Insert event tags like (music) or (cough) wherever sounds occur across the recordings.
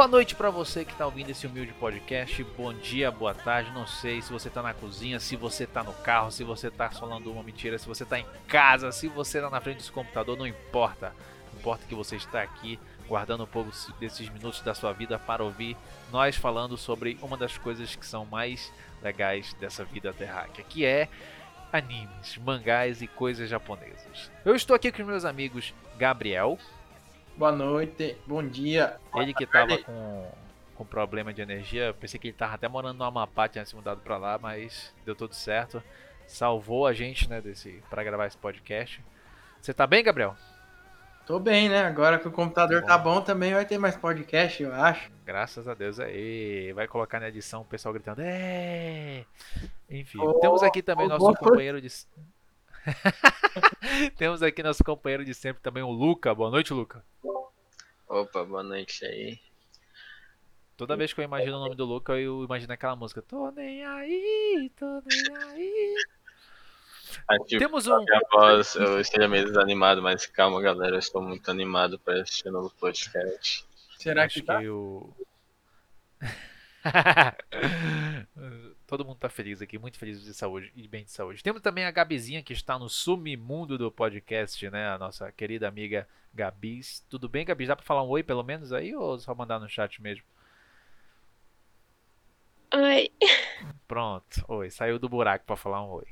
Boa noite para você que está ouvindo esse humilde podcast. Bom dia, boa tarde. Não sei se você está na cozinha, se você está no carro, se você está falando uma mentira, se você está em casa, se você está na frente desse computador, não importa. Importa que você está aqui guardando um pouco desses minutos da sua vida para ouvir nós falando sobre uma das coisas que são mais legais dessa vida terráquea, que é animes, mangás e coisas japonesas. Eu estou aqui com meus amigos Gabriel. Boa noite, bom dia. Ele que estava com, com problema de energia, pensei que ele estava até morando no Amapá, tinha se mudado para lá, mas deu tudo certo. Salvou a gente, né, desse para gravar esse podcast. Você tá bem, Gabriel? Tô bem, né? Agora que o computador bom. tá bom, também vai ter mais podcast, eu acho. Graças a Deus aí. Vai colocar na edição o pessoal gritando. É! Enfim, oh, temos aqui também oh, nosso oh, companheiro de. (laughs) temos aqui nosso companheiro de sempre também, o Luca. Boa noite, Luca. Opa, boa noite aí. Toda vez que eu imagino o nome do Luca, eu imagino aquela música. Tô nem aí, tô nem aí. Acho Temos um. A voz eu esteja meio desanimado, mas calma, galera. Eu estou muito animado para assistir novo podcast. Será Acho que, tá? que o. (laughs) (laughs) Todo mundo tá feliz aqui, muito feliz de saúde e bem de saúde. Temos também a Gabizinha que está no sumimundo do podcast, né? A nossa querida amiga Gabis. Tudo bem, Gabi? Dá pra falar um oi pelo menos aí ou só mandar no chat mesmo? Oi. Pronto, oi. Saiu do buraco para falar um oi.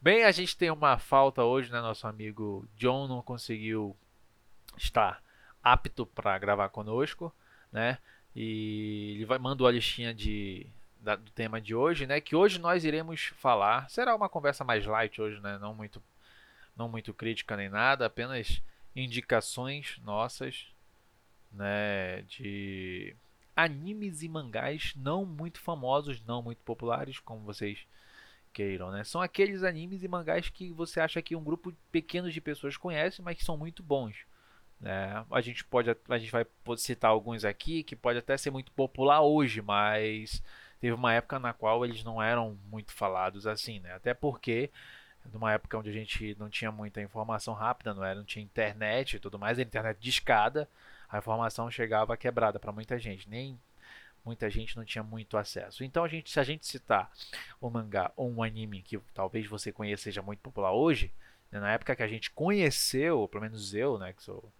Bem, a gente tem uma falta hoje, né? Nosso amigo John não conseguiu estar apto para gravar conosco, né? E ele vai mandou a listinha de da, do tema de hoje, né? Que hoje nós iremos falar. Será uma conversa mais light hoje, né? Não muito, não muito crítica nem nada, apenas indicações nossas, né? De animes e mangás não muito famosos, não muito populares, como vocês queiram, né? São aqueles animes e mangás que você acha que um grupo pequeno de pessoas conhece, mas que são muito bons. Né? A gente pode, a gente vai citar alguns aqui que pode até ser muito popular hoje, mas teve uma época na qual eles não eram muito falados assim, né? Até porque numa época onde a gente não tinha muita informação rápida, não era, não tinha internet e tudo mais, a internet discada, a informação chegava quebrada para muita gente, nem muita gente não tinha muito acesso. Então a gente, se a gente citar um mangá ou um anime que talvez você conheça seja muito popular hoje, né, na época que a gente conheceu, pelo menos eu, né, que sou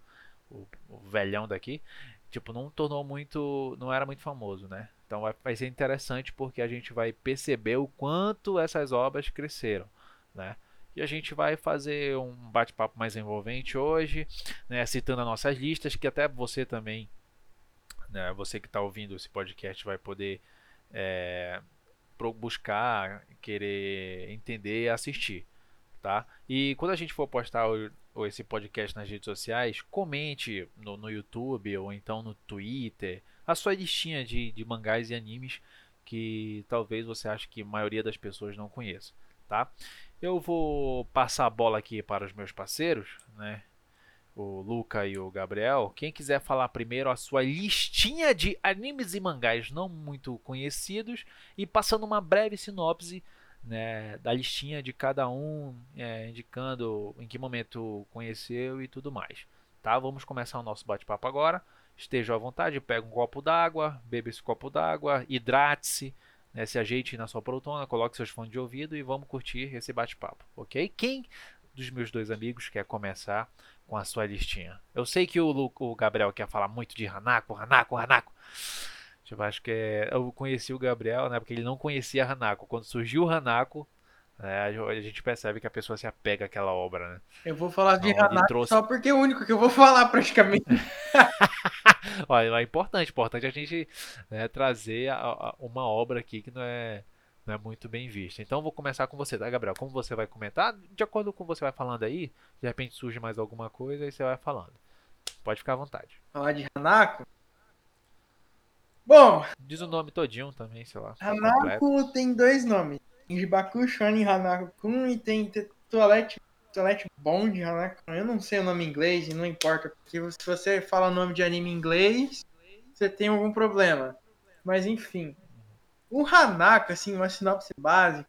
o, o velhão daqui, tipo, não tornou muito, não era muito famoso, né? Então vai, vai ser interessante porque a gente vai perceber o quanto essas obras cresceram, né? E a gente vai fazer um bate-papo mais envolvente hoje, né, citando as nossas listas, que até você também né, você que está ouvindo esse podcast vai poder é, buscar, querer entender e assistir. Tá? E quando a gente for postar o, esse podcast nas redes sociais, comente no, no, YouTube ou então no Twitter a sua listinha de, de mangás e animes que talvez você ache que a maioria das pessoas não conheça. Tá? Eu vou passar a bola aqui para os meus parceiros, né? o Luca e o Gabriel, quem quiser falar primeiro a sua listinha de animes e mangás não muito conhecidos e passando uma breve sinopse né, da listinha de cada um, é, indicando em que momento conheceu e tudo mais. Tá? Vamos começar o nosso bate-papo agora. Esteja à vontade, pega um copo d'água, beba esse copo d'água, hidrate-se, né, se ajeite na sua poltrona, coloque seus fones de ouvido e vamos curtir esse bate-papo, ok? Quem dos meus dois amigos quer começar com a sua listinha. Eu sei que o, o Gabriel quer falar muito de Hanako, Hanako, Hanako. Eu acho que é, eu conheci o Gabriel, né? Porque ele não conhecia Hanako. Quando surgiu o Hanako, né, a gente percebe que a pessoa se apega àquela obra, né? Eu vou falar de então, Hanako trouxe... só porque é o único que eu vou falar praticamente. (laughs) Olha, é importante, importante a gente né, trazer a, a, uma obra aqui que não é não é muito bem vista. Então vou começar com você, tá, Gabriel? Como você vai comentar, de acordo com você vai falando aí, de repente surge mais alguma coisa e você vai falando. Pode ficar à vontade. Falar de Hanako? Bom. Diz o nome todinho também, sei lá. Hanako completo. tem dois nomes. Jibaku Shonen Hanako-kun e tem Toilette, Toilette Bond Hanako. Eu não sei o nome em inglês e não importa, porque se você fala o nome de anime em inglês, você tem algum problema. Mas enfim. O Hanako, assim, uma sinopse básica.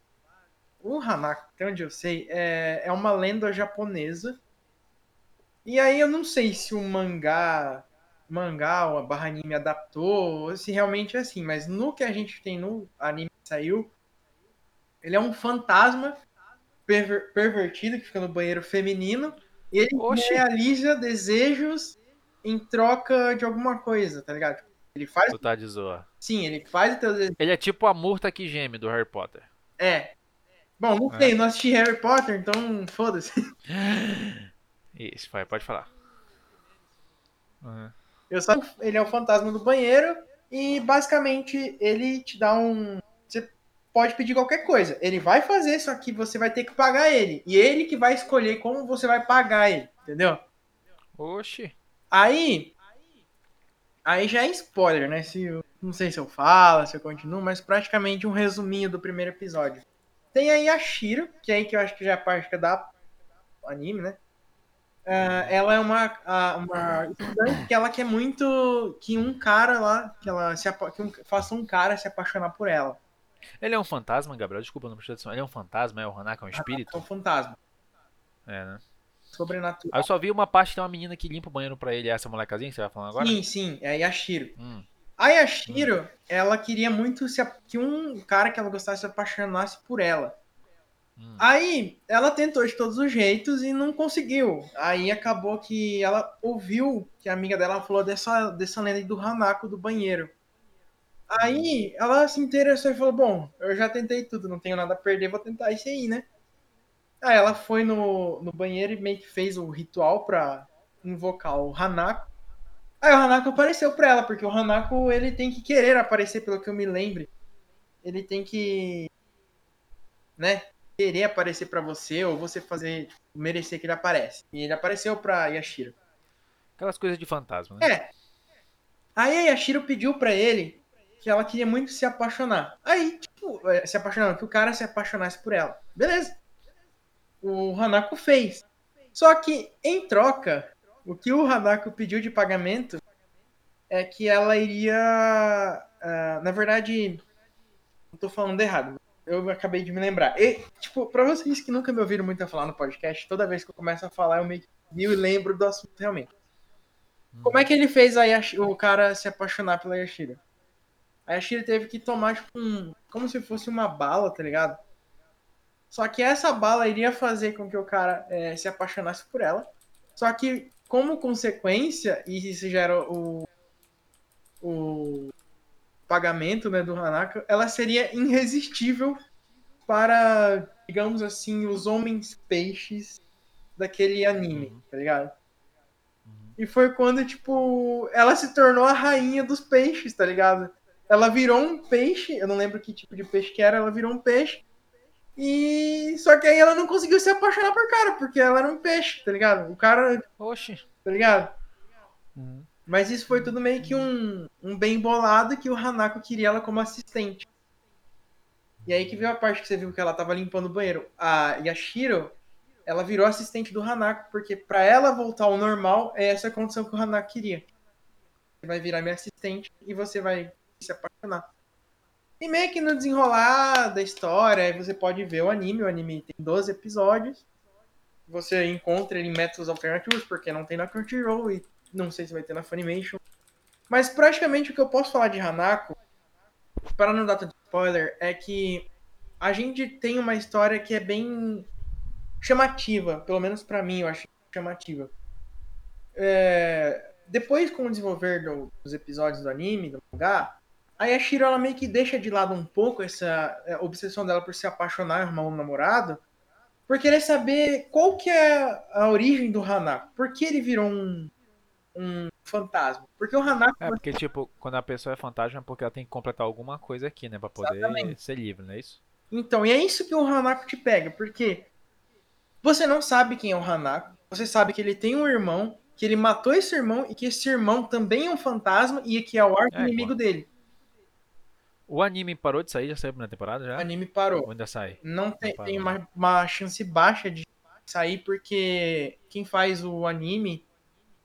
O Hanako, até onde eu sei, é, é uma lenda japonesa. E aí eu não sei se o mangá mangá ou a barra anime adaptou, ou se realmente é assim. Mas no que a gente tem no anime que saiu, ele é um fantasma perver pervertido que fica no banheiro feminino e ele Oxi. realiza desejos em troca de alguma coisa, tá ligado? Ele faz. Tu tá de zoa. Sim, ele faz o teu desejo. Ele é tipo a murta que geme do Harry Potter. É. Bom, não é. sei, não assisti Harry Potter, então foda-se. (laughs) Isso, vai, pode falar. Uhum. Eu só, ele é o fantasma do banheiro e basicamente ele te dá um. Você pode pedir qualquer coisa. Ele vai fazer, só que você vai ter que pagar ele. E ele que vai escolher como você vai pagar ele, entendeu? Oxi. Aí. Aí já é spoiler, né? Se eu, não sei se eu falo, se eu continuo, mas praticamente um resuminho do primeiro episódio. Tem aí a Shiro, que é aí que eu acho que já é a parte que dá anime, né? Uh, ela é uma, uma estudante que ela quer muito que um cara lá, que ela se que um, faça um cara se apaixonar por ela. Ele é um fantasma, Gabriel? Desculpa, não prestei atenção. Ele é um fantasma, é o Hanaka, é um espírito? É um fantasma. É, né? Sobrenatural. Aí eu só vi uma parte tem uma menina que limpa o banheiro pra ele. É essa molecazinha que você vai falando agora? Sim, sim. É a Yashiro. Hum. A Yashiro, hum. ela queria muito se, que um cara que ela gostasse se apaixonasse por ela. Hum. Aí ela tentou de todos os jeitos e não conseguiu. Aí acabou que ela ouviu que a amiga dela falou dessa, dessa lenda do Hanako do banheiro. Aí ela se interessou e falou: Bom, eu já tentei tudo, não tenho nada a perder, vou tentar isso aí, né? Aí ela foi no, no banheiro e meio que fez o ritual pra invocar o Hanako. Aí o Hanako apareceu pra ela, porque o Hanako ele tem que querer aparecer, pelo que eu me lembre. Ele tem que. né? Querer aparecer para você ou você fazer tipo, merecer que ele aparece. E ele apareceu pra Yashiro. Aquelas coisas de fantasma, né? É. Aí a Yashiro pediu para ele que ela queria muito se apaixonar. Aí, tipo, é, se apaixonar, que o cara se apaixonasse por ela. Beleza. O Hanako fez. Só que, em troca, o que o Hanako pediu de pagamento é que ela iria. Uh, na verdade, não tô falando errado eu acabei de me lembrar. E, tipo, pra vocês que nunca me ouviram muito falar no podcast, toda vez que eu começo a falar, eu meio que e lembro do assunto realmente. Hum. Como é que ele fez a o cara se apaixonar pela Yashira? A Yashira teve que tomar, tipo, um, como se fosse uma bala, tá ligado? Só que essa bala iria fazer com que o cara é, se apaixonasse por ela. Só que, como consequência, e isso já era o, o pagamento né, do Hanaka, ela seria irresistível para, digamos assim, os homens peixes daquele anime, uhum. tá ligado? Uhum. E foi quando, tipo, ela se tornou a rainha dos peixes, tá ligado? Ela virou um peixe, eu não lembro que tipo de peixe que era, ela virou um peixe. E só que aí ela não conseguiu se apaixonar por cara, porque ela era um peixe, tá ligado? O cara. Oxi. Tá ligado? Uhum. Mas isso foi tudo meio que um, um bem bolado que o Hanako queria ela como assistente. E aí que veio a parte que você viu que ela tava limpando o banheiro. A Yashiro, ela virou assistente do Hanako, porque para ela voltar ao normal, é essa a condição que o Hanako queria. Você vai virar minha assistente e você vai se apaixonar. E meio que no desenrolar da história, você pode ver o anime. O anime tem 12 episódios. Você encontra ele em métodos alternativos, porque não tem na Crunchyroll e não sei se vai ter na Funimation. Mas praticamente o que eu posso falar de Hanako, para não dar tanto spoiler, é que a gente tem uma história que é bem chamativa, pelo menos para mim eu acho chamativa. É, depois, com o desenvolver do, dos episódios do anime, do mangá, a Yashiro ela meio que deixa de lado um pouco essa é, obsessão dela por se apaixonar arrumar um namorado, por querer saber qual que é a origem do Hanako. Por que ele virou um, um fantasma. Porque o Hanako. É, porque, tipo, quando a pessoa é fantasma é porque ela tem que completar alguma coisa aqui, né? Pra poder Exatamente. ser livre, não é isso? Então, e é isso que o Hanako te pega, porque você não sabe quem é o Hanako, você sabe que ele tem um irmão, que ele matou esse irmão e que esse irmão também é um fantasma e que é o arco inimigo é, dele. O anime parou de sair, já saiu na temporada já? O anime parou. Ou ainda sai? Não tem, tem uma, uma chance baixa de sair, porque quem faz o anime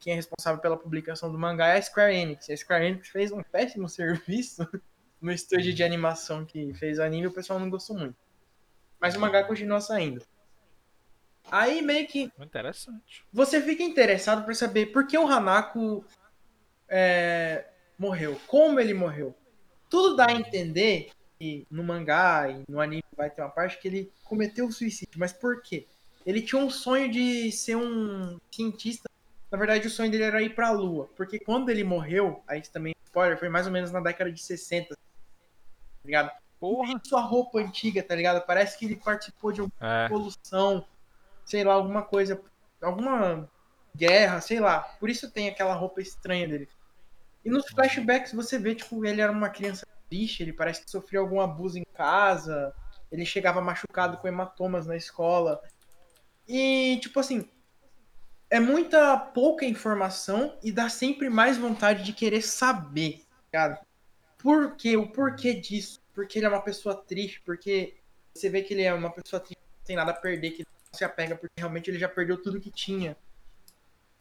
quem é responsável pela publicação do mangá é a Square Enix. A Square Enix fez um péssimo (laughs) serviço no estúdio de animação que fez o anime e o pessoal não gostou muito. Mas o mangá continua saindo. Aí meio que. Interessante. Você fica interessado para saber por que o Hanako é, morreu, como ele morreu. Tudo dá a entender que no mangá e no anime vai ter uma parte que ele cometeu o suicídio. Mas por quê? Ele tinha um sonho de ser um cientista. Na verdade, o sonho dele era ir pra Lua. Porque quando ele morreu, aí também, spoiler, foi mais ou menos na década de 60. Tá ligado? Porra. Sua roupa antiga, tá ligado? Parece que ele participou de alguma é. poluição, sei lá, alguma coisa, alguma guerra, sei lá. Por isso tem aquela roupa estranha dele. E nos flashbacks você vê, tipo, ele era uma criança triste, ele parece que sofreu algum abuso em casa, ele chegava machucado com hematomas na escola. E, tipo assim, é muita pouca informação e dá sempre mais vontade de querer saber, cara. Por quê? O porquê disso? Porque ele é uma pessoa triste, porque você vê que ele é uma pessoa triste, não tem nada a perder, que não se apega, porque realmente ele já perdeu tudo que tinha.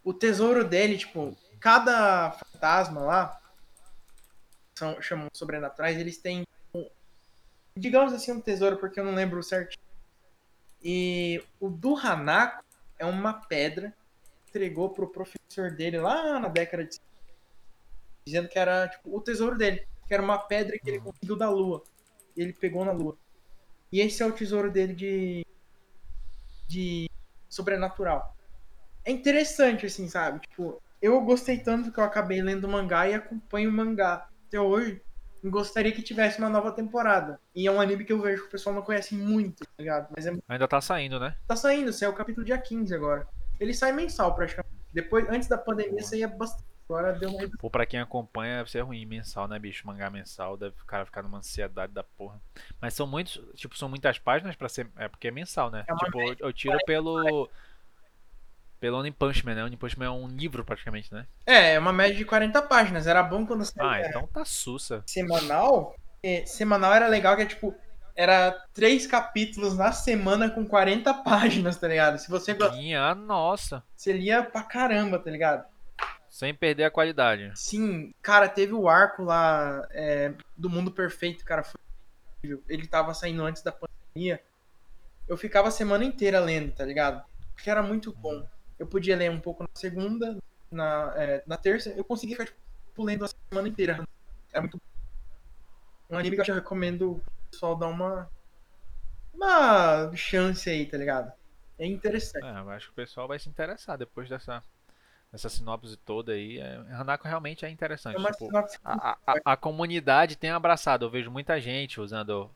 O tesouro dele, tipo, cada fantasma lá, são, chamam sobrenaturais, eles têm, digamos assim, um tesouro, porque eu não lembro certinho. E o do Hanako é uma pedra entregou pro professor dele lá na década de dizendo que era tipo, o tesouro dele, que era uma pedra que ele uhum. conseguiu da lua. Ele pegou na lua. E esse é o tesouro dele de de sobrenatural. É interessante assim, sabe? Tipo, eu gostei tanto que eu acabei lendo o mangá e acompanho o mangá até hoje. Gostaria que tivesse uma nova temporada. E é um anime que eu vejo que o pessoal não conhece muito, tá ligado? Mas é... Ainda tá saindo, né? Tá saindo, saiu o capítulo dia 15 agora. Ele sai mensal praticamente. Depois, antes da pandemia, saía bastante. Agora deu uma. Pô, pra quem acompanha, deve ser ruim mensal, né, bicho? Mangá mensal, deve o cara ficar numa ansiedade da porra. Mas são muitos, tipo, são muitas páginas para ser. É porque é mensal, né? É tipo, eu, eu tiro pelo pelo One Punch Man, né? One Punch Man é um livro praticamente, né? É, é uma média de 40 páginas. Era bom quando você. Ah, então tá sussa. Semanal. É, semanal era legal, que é tipo. Era três capítulos na semana com 40 (laughs) páginas, tá ligado? Se você. Minha nossa. Você lia pra caramba, tá ligado? Sem perder a qualidade. Sim, cara, teve o arco lá é, do Mundo Perfeito, cara. Foi incrível. Ele tava saindo antes da pandemia. Eu ficava a semana inteira lendo, tá ligado? Porque era muito bom eu podia ler um pouco na segunda, na, é, na terça, eu consegui ficar tipo, lendo a semana inteira. É muito um anime que eu já recomendo pessoal dar uma uma chance aí, tá ligado? É interessante. É, eu acho que o pessoal vai se interessar depois dessa dessa sinopse toda aí. É, Hanako realmente é interessante. É tipo, a, a, a, comunidade tem abraçado. Eu vejo muita gente usando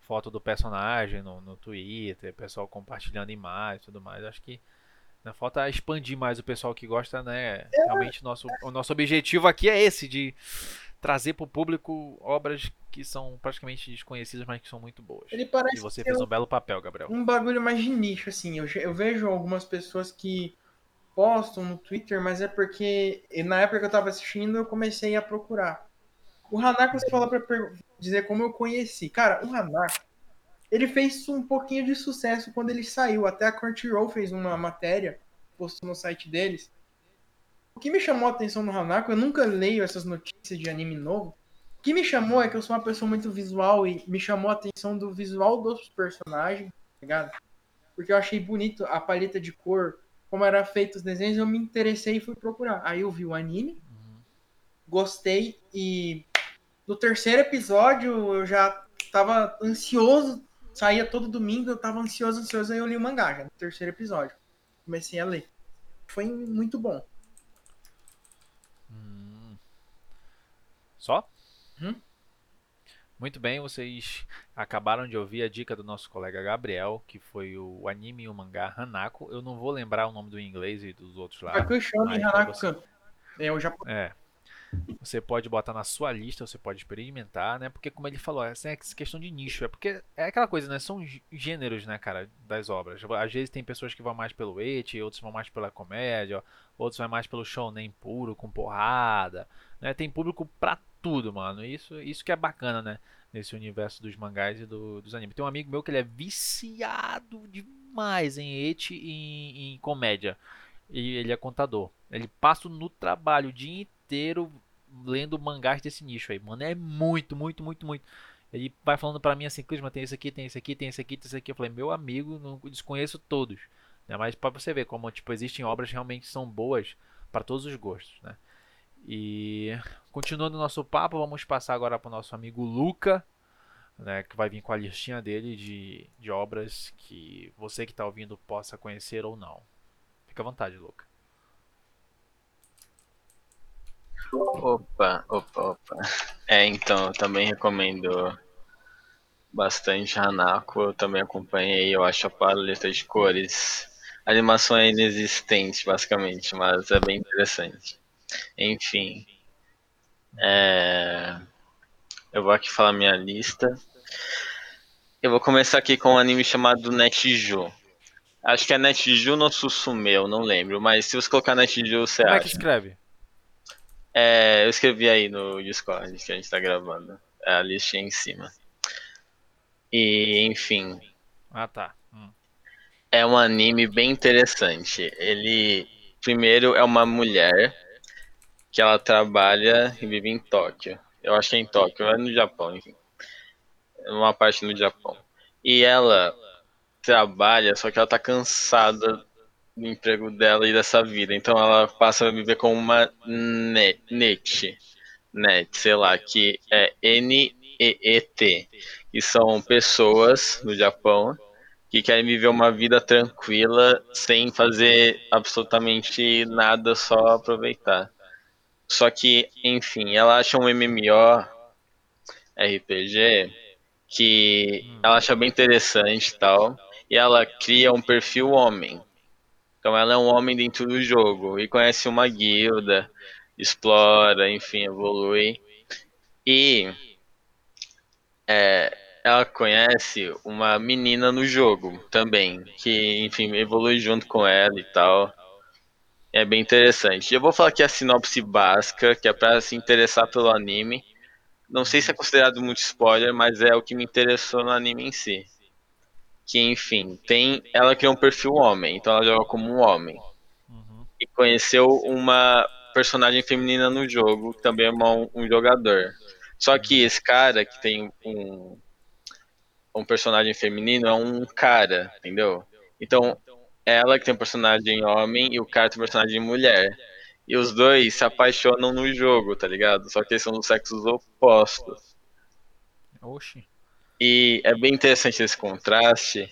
foto do personagem no, no Twitter, pessoal compartilhando imagens e tudo mais. Acho que né? Falta expandir mais o pessoal que gosta, né? É. Realmente nosso, o nosso objetivo aqui é esse, de trazer para o público obras que são praticamente desconhecidas, mas que são muito boas. Ele parece e você fez um, um belo papel, Gabriel. Um bagulho mais de nicho, assim. Eu, eu vejo algumas pessoas que postam no Twitter, mas é porque na época que eu estava assistindo, eu comecei a procurar. O Hanako, você fala para dizer como eu conheci. Cara, o Hanako, ele fez um pouquinho de sucesso quando ele saiu. Até a Crunchyroll fez uma matéria, postou no site deles. O que me chamou a atenção no Hanako, eu nunca leio essas notícias de anime novo. O que me chamou é que eu sou uma pessoa muito visual e me chamou a atenção do visual dos personagens, tá ligado? Porque eu achei bonito a paleta de cor, como era feito os desenhos, eu me interessei e fui procurar. Aí eu vi o anime, gostei e no terceiro episódio eu já tava ansioso saía todo domingo, eu tava ansioso, ansioso, aí eu li o mangá já, no terceiro episódio. Comecei a ler. Foi muito bom. Hum. Só? Hum? Muito bem, vocês acabaram de ouvir a dica do nosso colega Gabriel, que foi o anime e o mangá Hanako. Eu não vou lembrar o nome do inglês e dos outros lá. Hanako. Você... É, o japonês. É. Você pode botar na sua lista, você pode experimentar, né? Porque como ele falou, essa é questão de nicho. É porque é aquela coisa, né? São gêneros, né, cara, das obras. Às vezes tem pessoas que vão mais pelo et, outros vão mais pela comédia, outros vão mais pelo shonen puro, com porrada, né? Tem público pra tudo, mano. Isso, isso que é bacana, né? Nesse universo dos mangás e do, dos animes. Tem um amigo meu que ele é viciado demais em et e em, em comédia. E ele é contador. Ele passa no trabalho o dia inteiro lendo mangás desse nicho aí, mano. É muito, muito, muito, muito. Ele vai falando para mim assim, Clisma, tem esse aqui, tem esse aqui, tem esse aqui, tem esse aqui. Eu falei, meu amigo, não desconheço todos. Né? Mas para você ver como, tipo, existem obras que realmente são boas para todos os gostos, né? E continuando o nosso papo, vamos passar agora para o nosso amigo Luca, né, que vai vir com a listinha dele de, de obras que você que está ouvindo possa conhecer ou não. Fica à vontade, Luca. Opa, opa, opa. É, então, eu também recomendo bastante Hanako. Eu também acompanhei, eu acho a paleta de cores. A animação é inexistente, basicamente, mas é bem interessante. Enfim. É... Eu vou aqui falar minha lista. Eu vou começar aqui com um anime chamado Netju. Acho que é Netju no Susume, não lembro. Mas se você colocar Netju, você Como acha. Como é que escreve? É, eu escrevi aí no Discord que a gente tá gravando. É a listinha em cima. E, enfim. Ah, tá. Hum. É um anime bem interessante. Ele, primeiro, é uma mulher que ela trabalha e vive em Tóquio. Eu acho que é em Tóquio, é no Japão, enfim. Uma parte no Japão. E ela trabalha, só que ela tá cansada do emprego dela e dessa vida. Então ela passa a viver com uma net, net, net sei lá, que é N-E-E-T. E são pessoas no Japão que querem viver uma vida tranquila sem fazer absolutamente nada, só aproveitar. Só que, enfim, ela acha um MMO RPG que ela acha bem interessante e tal, e ela cria um perfil homem. Então ela é um homem dentro do jogo e conhece uma guilda, explora, enfim, evolui. E é, ela conhece uma menina no jogo também, que, enfim, evolui junto com ela e tal. É bem interessante. Eu vou falar aqui a sinopse básica, que é para se interessar pelo anime. Não sei se é considerado muito spoiler, mas é o que me interessou no anime em si que enfim, tem, ela criou um perfil homem, então ela joga como um homem. Uhum. E conheceu uma personagem feminina no jogo, que também é uma, um jogador. Só que esse cara que tem um, um personagem feminino é um cara, entendeu? Então, ela que tem um personagem homem e o cara tem um personagem mulher. E os dois se apaixonam no jogo, tá ligado? Só que eles são dos sexos opostos. Oxi. E é bem interessante esse contraste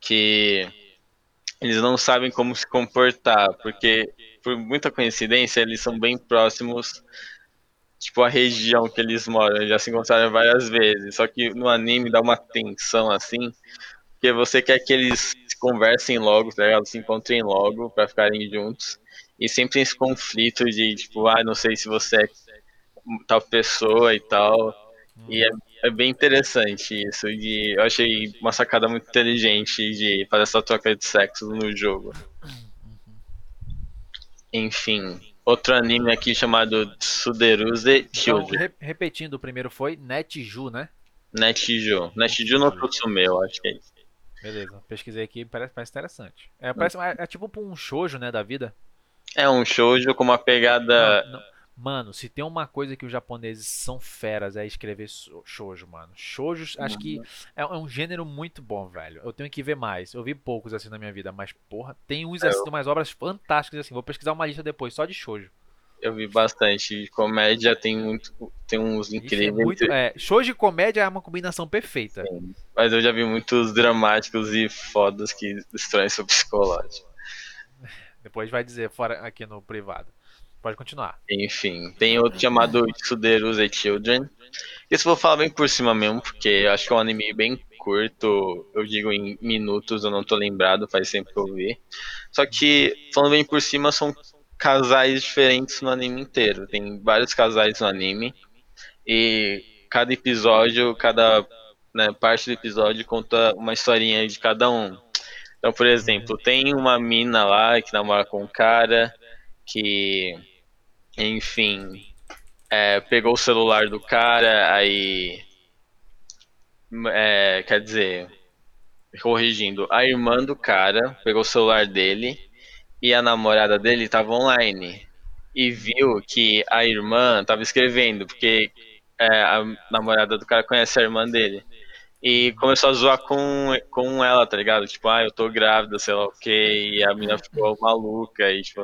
que eles não sabem como se comportar, porque por muita coincidência eles são bem próximos, tipo a região que eles moram, já se encontraram várias vezes, só que no anime dá uma tensão assim, porque você quer que eles conversem logo, tá ligado? se encontrem logo para ficarem juntos, e sempre tem esse conflito de tipo, ah, não sei se você é tal pessoa e tal, e é é bem interessante isso. De, eu achei uma sacada muito inteligente de fazer essa troca de sexo no jogo. Enfim, outro anime aqui chamado Suderuze Children. Então, re repetindo, o primeiro foi Netju, né? Netju. Netju no Kutsume, eu acho que é isso. Beleza, pesquisei aqui, parece, parece interessante. É, parece, é, é tipo um shoujo, né, da vida? É um shoujo com uma pegada... Não, não. Mano, se tem uma coisa que os japoneses são feras é escrever shoujo, mano. Shoujo, acho que é, é, um gênero muito bom, velho. Eu tenho que ver mais. Eu vi poucos assim na minha vida, mas porra, tem uns assim, tem umas obras fantásticas assim. Vou pesquisar uma lista depois só de shoujo. Eu vi bastante. Comédia tem muito, tem uns incríveis. É muito, é, shoujo e comédia é uma combinação perfeita. Sim, mas eu já vi muitos dramáticos e fodas que destroem seu psicológico. (laughs) Depois vai dizer fora aqui no privado. Pode continuar. Enfim, tem outro chamado Tsuderuze Children. Esse eu vou falar bem por cima mesmo, porque acho que é um anime bem curto, eu digo em minutos, eu não tô lembrado, faz tempo que eu vi. Só que, falando bem por cima, são casais diferentes no anime inteiro. Tem vários casais no anime. E cada episódio, cada né, parte do episódio conta uma historinha de cada um. Então, por exemplo, tem uma mina lá que namora com um cara que, enfim, é, pegou o celular do cara, aí. É, quer dizer, corrigindo, a irmã do cara pegou o celular dele e a namorada dele estava online e viu que a irmã estava escrevendo, porque é, a namorada do cara conhece a irmã dele. E começou a zoar com, com ela, tá ligado? Tipo, ah, eu tô grávida, sei lá o que, e a menina ficou maluca, e tipo,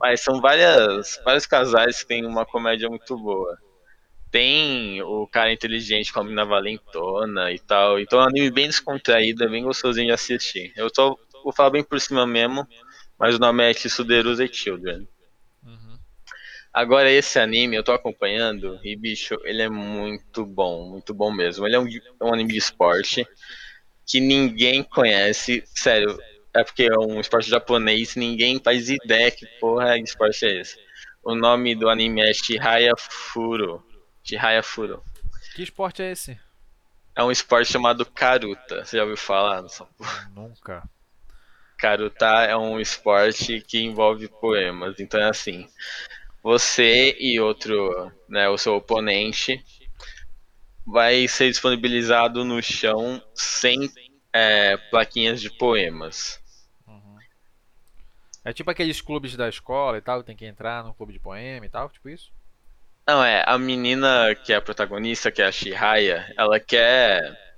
Mas são várias, vários casais que têm uma comédia muito boa. Tem o cara inteligente com a mina valentona e tal. Então é um anime bem descontraído, é bem gostosinho de assistir. Eu só vou falar bem por cima mesmo, mas o nome é Kitsuderuze Children. Uhum. Agora esse anime eu tô acompanhando e bicho, ele é muito bom, muito bom mesmo. Ele é um, um anime de esporte que ninguém conhece, sério, é porque é um esporte japonês, ninguém faz ideia que porra de esporte é esse. O nome do anime é Shihaya Furo. Shihaya Furo. Que esporte é esse? É um esporte chamado Karuta. Você já ouviu falar? nessa porra? Nunca. Karuta é um esporte que envolve poemas. Então é assim: você e outro, né, o seu oponente, vai ser disponibilizado no chão sem é, plaquinhas de poemas. Uhum. É tipo aqueles clubes da escola e tal, tem que entrar no clube de poema e tal, tipo isso? Não, é, a menina que é a protagonista, que é a Shihaya, ela quer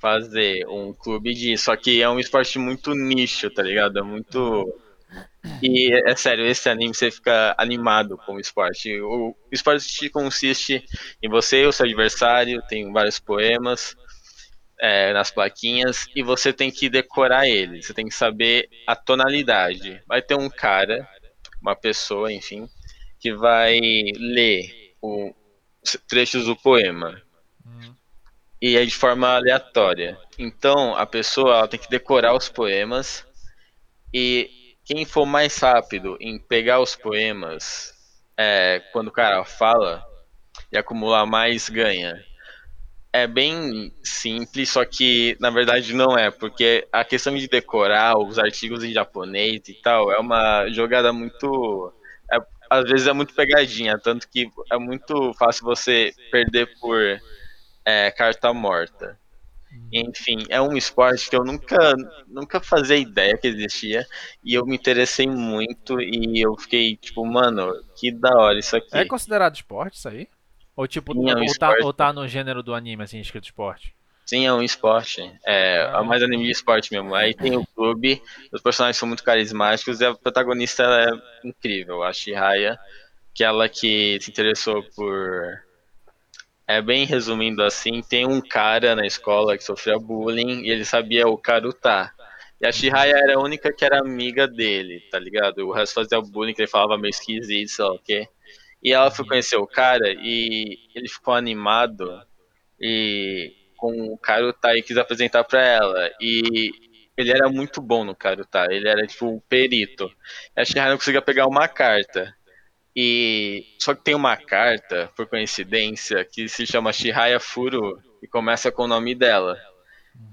fazer um clube de. Só que é um esporte muito nicho, tá ligado? É muito. E é sério, esse anime você fica animado com o esporte. O esporte consiste em você o seu adversário, tem vários poemas é, nas plaquinhas e você tem que decorar ele. Você tem que saber a tonalidade. Vai ter um cara, uma pessoa, enfim, que vai ler o, trechos do poema. E é de forma aleatória. Então a pessoa tem que decorar os poemas e quem for mais rápido em pegar os poemas é, quando o cara fala e acumular mais ganha. É bem simples, só que na verdade não é, porque a questão de decorar os artigos em japonês e tal é uma jogada muito. é- às vezes é muito pegadinha, tanto que é muito fácil você perder por é, carta morta. Enfim, é um esporte que eu nunca, nunca fazia ideia que existia e eu me interessei muito e eu fiquei tipo, mano, que da hora isso aqui. É considerado esporte isso aí? Ou tipo, Sim, é um ou, tá, ou tá no gênero do anime, assim, escrito esporte? Sim, é um esporte. É, é mais anime de esporte mesmo. Aí tem o clube, os personagens são muito carismáticos e a protagonista é incrível, a Shihaya, que ela que se interessou por. É bem resumindo assim, tem um cara na escola que sofria bullying e ele sabia o Karuta. E a Shihaya era a única que era amiga dele, tá ligado? O resto fazia bullying, que ele falava meio esquisito, sei lá o quê. E ela foi conhecer o cara e ele ficou animado e com o Karuta e quis apresentar pra ela. E ele era muito bom no Karuta, ele era tipo um perito. E a Shihaya não conseguia pegar uma carta. E só que tem uma carta, por coincidência, que se chama Shihaya Furu e começa com o nome dela.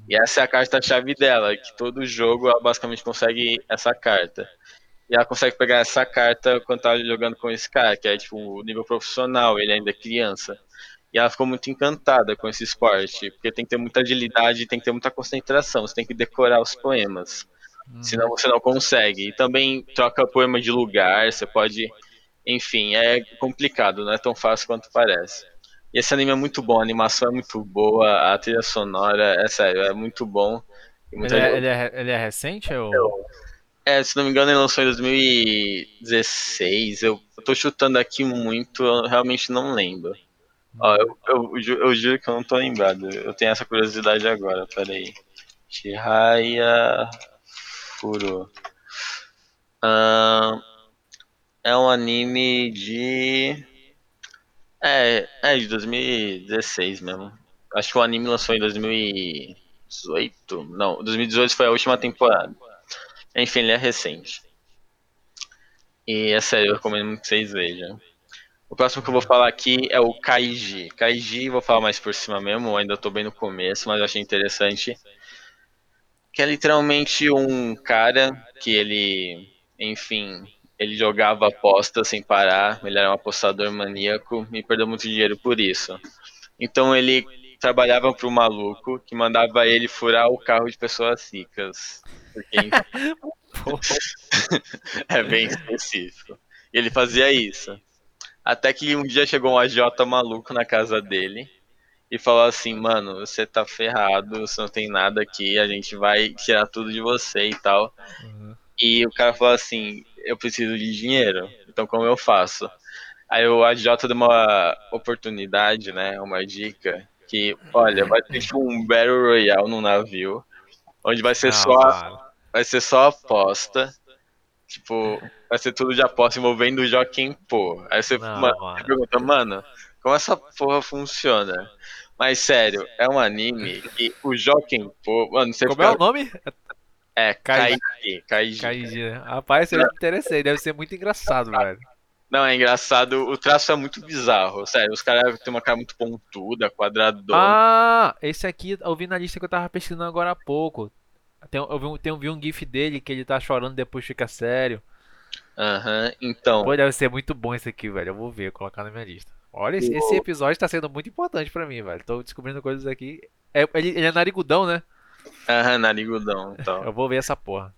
E essa é a carta-chave dela, que todo jogo ela basicamente consegue essa carta. E ela consegue pegar essa carta quando tá jogando com esse cara, que é tipo o nível profissional, ele ainda é criança. E ela ficou muito encantada com esse esporte, porque tem que ter muita agilidade, tem que ter muita concentração, você tem que decorar os poemas. Senão você não consegue. E também troca poema de lugar, você pode. Enfim, é complicado, não é tão fácil quanto parece. E esse anime é muito bom, a animação é muito boa, a trilha sonora, é sério, é muito bom. Ele é, ele é, ele é recente ou... É, se não me engano, ele lançou em 2016. Eu tô chutando aqui muito, eu realmente não lembro. Ó, eu, eu, ju- eu juro que eu não tô lembrado. Eu tenho essa curiosidade agora, peraí. Shihaya Furo. Ahn, é um anime de. É, é de 2016 mesmo. Acho que o anime lançou em 2018. Não, 2018 foi a última temporada. Enfim, ele é recente. E é sério, eu recomendo que vocês vejam. O próximo que eu vou falar aqui é o Kaiji. Kaiji, vou falar mais por cima mesmo, ainda tô bem no começo, mas eu achei interessante. Que é literalmente um cara que ele, enfim, ele jogava apostas sem parar, ele era um apostador maníaco e perdeu muito dinheiro por isso. Então ele trabalhava para um maluco que mandava ele furar o carro de pessoas ricas. Porque, (laughs) é bem específico. E ele fazia isso. Até que um dia chegou um agiota maluco na casa dele e falou assim, mano, você tá ferrado, você não tem nada aqui, a gente vai tirar tudo de você e tal. Uhum. E o cara falou assim, eu preciso de dinheiro. Então como eu faço? Aí o AJ deu uma oportunidade, né? Uma dica que, olha, vai ter tipo um Battle Royale no navio, onde vai ser Não, só mano. vai ser só aposta. Tipo, vai ser tudo de aposta envolvendo o Joaquim Pô. Aí você, Não, mano, mano. você pergunta, mano, como essa porra funciona? Mas sério, é um anime que o Joaquim Pô, mano, você Como é o fica, nome? É, Kaiji. Kaiji, Kaiji. Rapaz, eu me interessei. Deve ser muito engraçado, velho. Não, é engraçado, o traço é muito bizarro, sério, os caras têm uma cara muito pontuda, quadradona. Ah, esse aqui eu vi na lista que eu tava pesquisando agora há pouco. Tem, eu vi, um- tem, vi um gif dele que ele tá chorando depois fica sério. Aham, então, Pô, deve ser muito bom esse aqui, velho. Eu vou ver, colocar na minha lista. Olha, esse, esse episódio tá sendo muito importante pra mim, velho. Tô descobrindo coisas aqui. É, ele, ele é narigudão, né? (laughs) aham, narigudão e tal. Eu vou ver essa porra.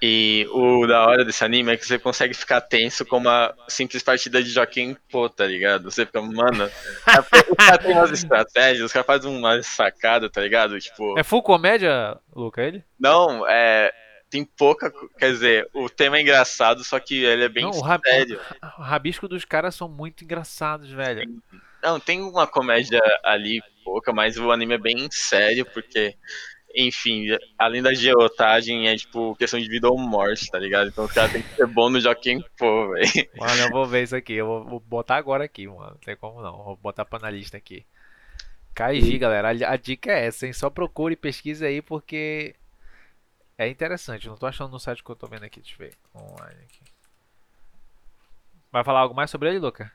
E o da hora desse anime é que você consegue ficar tenso com uma simples partida de Joaquim Pô, tá ligado? Você fica, mano, (laughs) os caras têm umas (laughs) estratégias, os caras fazem uma sacada, tá ligado? Tipo, É full comédia, Luca, ele? não, é. Tem pouca. Quer dizer, o tema é engraçado, só que ele é bem Não, o rab- sério. O rabisco dos caras são muito engraçados, velho. Não, tem uma comédia ali, pouca, mas o anime é bem sério, porque, enfim, além da geotagem, é tipo questão de vida ou morte, tá ligado? Então os caras têm que ser bom no Joaquim Pô, velho. Mano, eu vou ver isso aqui. Eu vou, vou botar agora aqui, mano. Não tem como não. Vou botar pra na lista aqui. Kaiji, galera. A, a dica é essa, hein? Só procure e pesquise aí porque é interessante. Não tô achando no site que eu tô vendo aqui. Deixa eu ver. Online aqui. Vai falar algo mais sobre ele, Luca?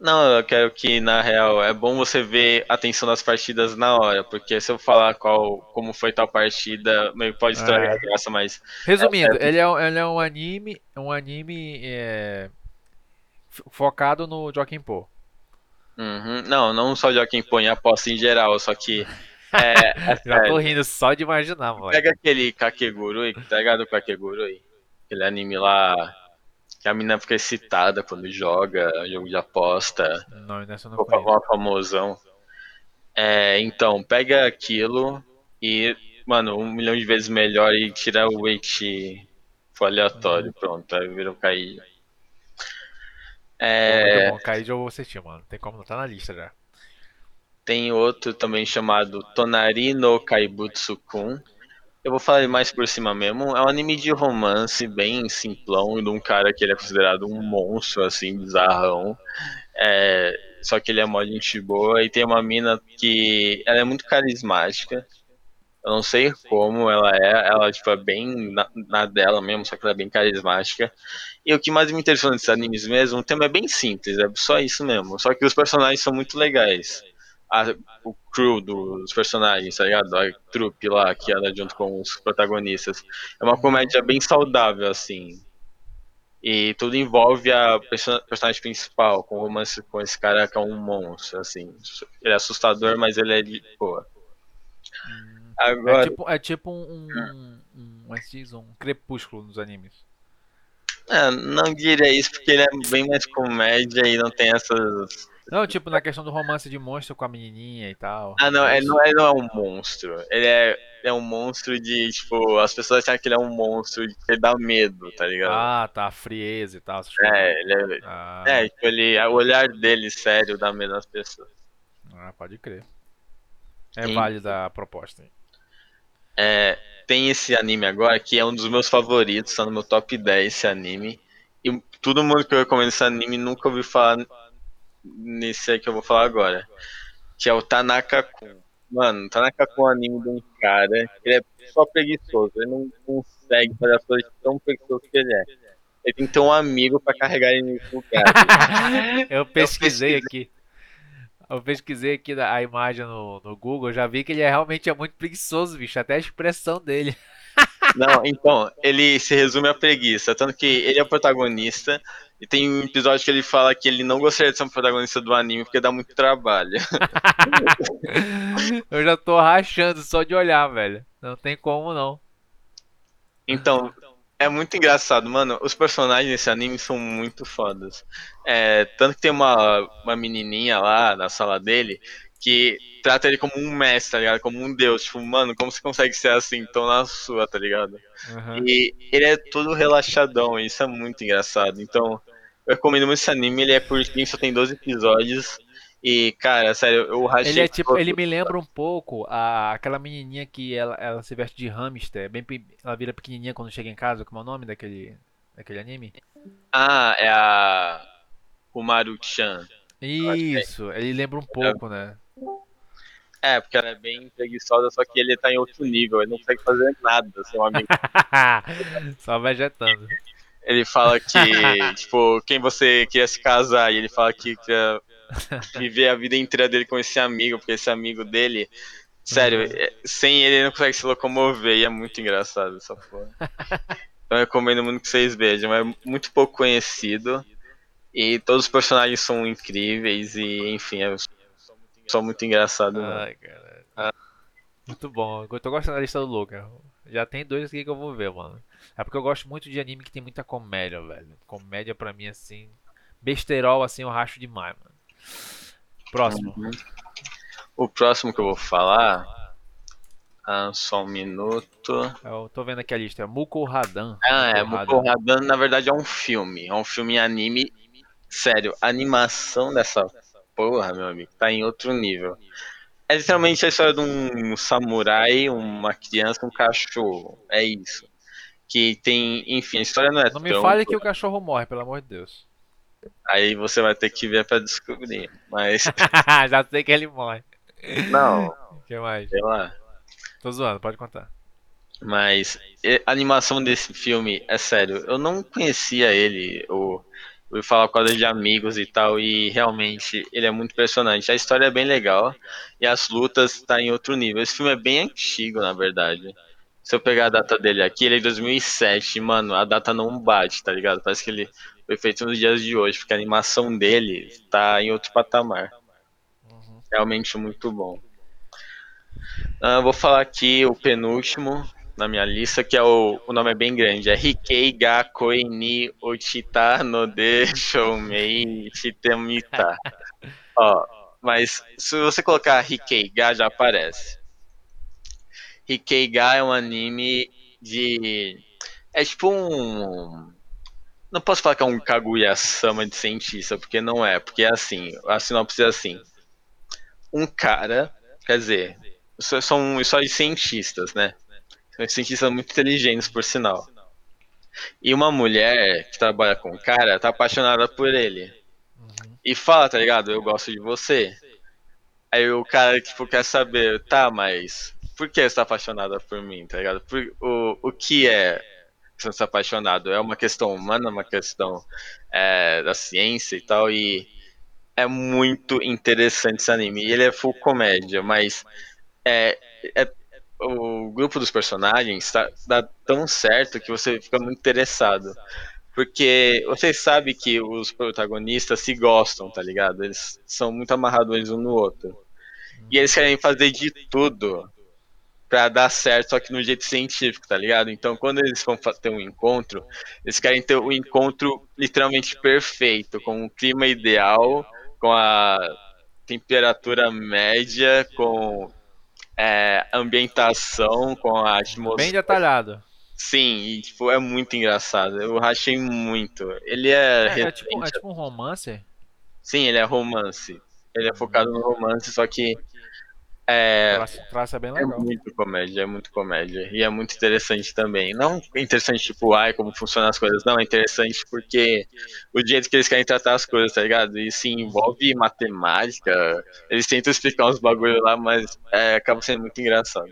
Não, eu quero que, na real, é bom você ver a tensão das partidas na hora, porque se eu falar qual, como foi tal partida, meio pode estragar É. a graça, mas. Resumindo, ele, é, um- ele é um anime. Um anime é, focado no Joaquim Pô. Uhum. Não, não só Joaquim Pô, em aposta em geral, só que. É, (laughs) é Já tô rindo só de imaginar, mano. Pega aquele Kakegurui, tá ligado? O Kakegurui? Aquele anime lá que a mina fica excitada quando joga, jogo de aposta, Não, nessa não conheço. uma famosão. É, então, pega aquilo e, mano, um milhão de vezes melhor e tira o weight for aleatório, pronto, aí vira o Kai. É. Kaiji eu vou assistir, mano. Tem como não tá na lista já. tem outro também chamado Tonari no Kaibutsu-kun. Eu vou falar mais por cima mesmo. É um anime de romance bem simplão, de um cara que ele é considerado um monstro, assim, bizarrão. É, só que ele é mó gente boa. E tem uma mina que ela é muito carismática. Eu não sei como ela é. Ela tipo, é bem na, na dela mesmo, só que ela é bem carismática. E o que mais me interessou nesses animes mesmo, o tema é bem simples, é só isso mesmo. Só que os personagens são muito legais. A- o crew dos personagens, tá ligado? A trupe lá que anda junto com os protagonistas. É uma comédia bem saudável, assim. E tudo envolve a perso- personagem principal, com romance com esse cara que é um monstro, assim. Ele é assustador, mas ele é de boa. É Agora, tipo, é tipo um, um, um, é diz? um crepúsculo nos animes. é, não diria isso porque ele é bem mais comédia e não tem essas. Não, tipo na questão do romance de monstro com a menininha e tal. Ah, não, ele não é, não é um monstro. Ele é, é um monstro de, tipo, as pessoas acham que ele é um monstro de que dá medo, tá ligado? Ah, tá, frieza e tal. É, ele é. Ah, É, tipo, ele, o olhar dele sério dá medo nas pessoas. ah, pode crer. É Sim. válida a proposta. hein? É, tem esse anime agora que é um dos meus favoritos, tá no meu top 10 esse anime. E todo mundo que eu recomendo esse anime nunca ouviu falar nesse aí que eu vou falar agora. Que é o Tanaka-kun. Mano, o Tanaka-kun é um anime de um cara que ele é só preguiçoso. Ele não consegue fazer as coisas tão preguiçoso que ele é. Ele tem que ter um amigo pra carregar ele nesse lugar. (laughs) Eu pesquisei aqui. Eu pesquisei aqui a imagem no, no Google, já vi que ele é, realmente é muito preguiçoso, bicho. Até a expressão dele. Não, então, ele se resume à preguiça. Tanto que ele é o protagonista. E tem um episódio que ele fala que ele não gostaria de ser um protagonista do anime porque dá muito trabalho. (laughs) Eu já tô rachando só de olhar, velho. Não tem como não. Então, é muito engraçado, mano. Os personagens desse anime são muito fodas. É, tanto que tem uma, uma menininha lá na sala dele que trata ele como um mestre, tá ligado? Como um deus. Tipo, mano, como você consegue ser assim tão na sua, tá ligado? Uhum. E ele é todo relaxadão, e isso é muito engraçado. Então, eu recomendo muito esse anime, ele é curtinho, só tem 12 episódios. E, cara, sério, eu rachei. Ele é tipo, ele me lembra um pouco a, aquela menininha que ela, ela se veste de hamster, bem, pe- ela vira pequenininha quando chega em casa, como é o nome daquele, daquele anime? Ah, é a. Umaru-chan. Isso, ele lembra um pouco, né? É, porque ela é bem preguiçosa, só que ele tá em outro nível, ele não consegue fazer nada, seu amigo. (laughs) Só vegetando. Ele fala que, (laughs) tipo, quem você queria se casar, e ele fala que queria viver a vida inteira dele com esse amigo, porque esse amigo dele, sério, é- sem ele ele não consegue se locomover, e é muito engraçado essa porra. Então eu recomendo muito que vocês vejam, é muito pouco conhecido, e todos os personagens são incríveis, e enfim, é só muito engraçado. Ai, cara. Muito bom. Eu tô gostando da lista do Luca. Já tem dois aqui que eu vou ver, mano. É porque eu gosto muito de anime que tem muita comédia, velho. Comédia pra mim, assim. Besterol, assim, eu racho demais, mano. Próximo. Uhum. O próximo que eu vou falar. Ah, só um minuto. Eu tô vendo aqui a lista. É Muko Hadan. Ah, é, Hadan, na verdade, é um filme. É um filme em anime. Sério, a animação dessa porra, meu amigo, tá em outro nível. É literalmente a história de um samurai, uma criança, um cachorro. É isso. Que tem, enfim, a história não é Não me tão- fale que o cachorro morre, pelo amor de Deus. (laughs) Aí você vai ter que ver pra descobrir. Mas, (laughs) Já sei que ele morre. não, O que mais? sei lá. Tô zoando, pode contar. Mas a animação desse filme, é sério, eu não conhecia ele, ou eu ouvi falar por causa de amigos e tal, e realmente ele é muito impressionante. A história é bem legal e as lutas tá em outro nível. Esse filme é bem antigo, na verdade. Se eu pegar a data dele aqui, ele é de 2007, mano, a data não bate, tá ligado? Parece que ele foi feito nos dias de hoje, porque a animação dele tá em outro patamar. Uhum. Realmente muito bom. Ah, vou falar aqui o penúltimo na minha lista, que é o, o nome é bem grande, é Rikei ga koi ochita no de shoumei shitemita. Ó, mas se você colocar Rikei ga já aparece. Rikei ga é um anime de é tipo um não posso falar que é um Kaguya-sama de cientista, porque não é, porque é assim, a sinopse é assim. Um cara, quer dizer, são, são só de cientistas, né? São cientistas muito inteligentes, por sinal. E uma mulher que trabalha com o cara tá apaixonada por ele. Uhum. E fala, tá ligado? Eu gosto de você. Aí o cara, tipo, quer saber, tá, mas por que você tá apaixonada por mim, tá ligado? Por- o, o que é que você está apaixonado? É uma questão humana, uma questão é, da ciência e tal, e é muito interessante esse anime. Ele é full comédia, mas é, é- o grupo dos personagens tá, dá tão certo que você fica muito interessado. Porque você sabe que os protagonistas se gostam, tá ligado? Eles são muito amarrados um no outro. E eles querem fazer de tudo pra dar certo, só que no jeito científico, tá ligado? Então, quando eles vão ter um encontro, eles querem ter o encontro literalmente perfeito, com o clima ideal, com a temperatura média, com é, ambientação, com a Bem atmosfera. detalhado. Sim, e tipo, é muito engraçado. Eu rachei muito. Ele é, É, é tipo, é tipo um romance. Sim, ele é romance. Ele é focado no romance, só que é, é bem é legal. muito comédia, é muito comédia. E é muito interessante também. Não é interessante, tipo, ai, como funcionam as coisas. Não, é interessante porque o jeito que eles querem tratar as coisas, tá ligado? E se envolve matemática. Eles tentam explicar uns bagulho lá, mas é, acaba sendo muito engraçado.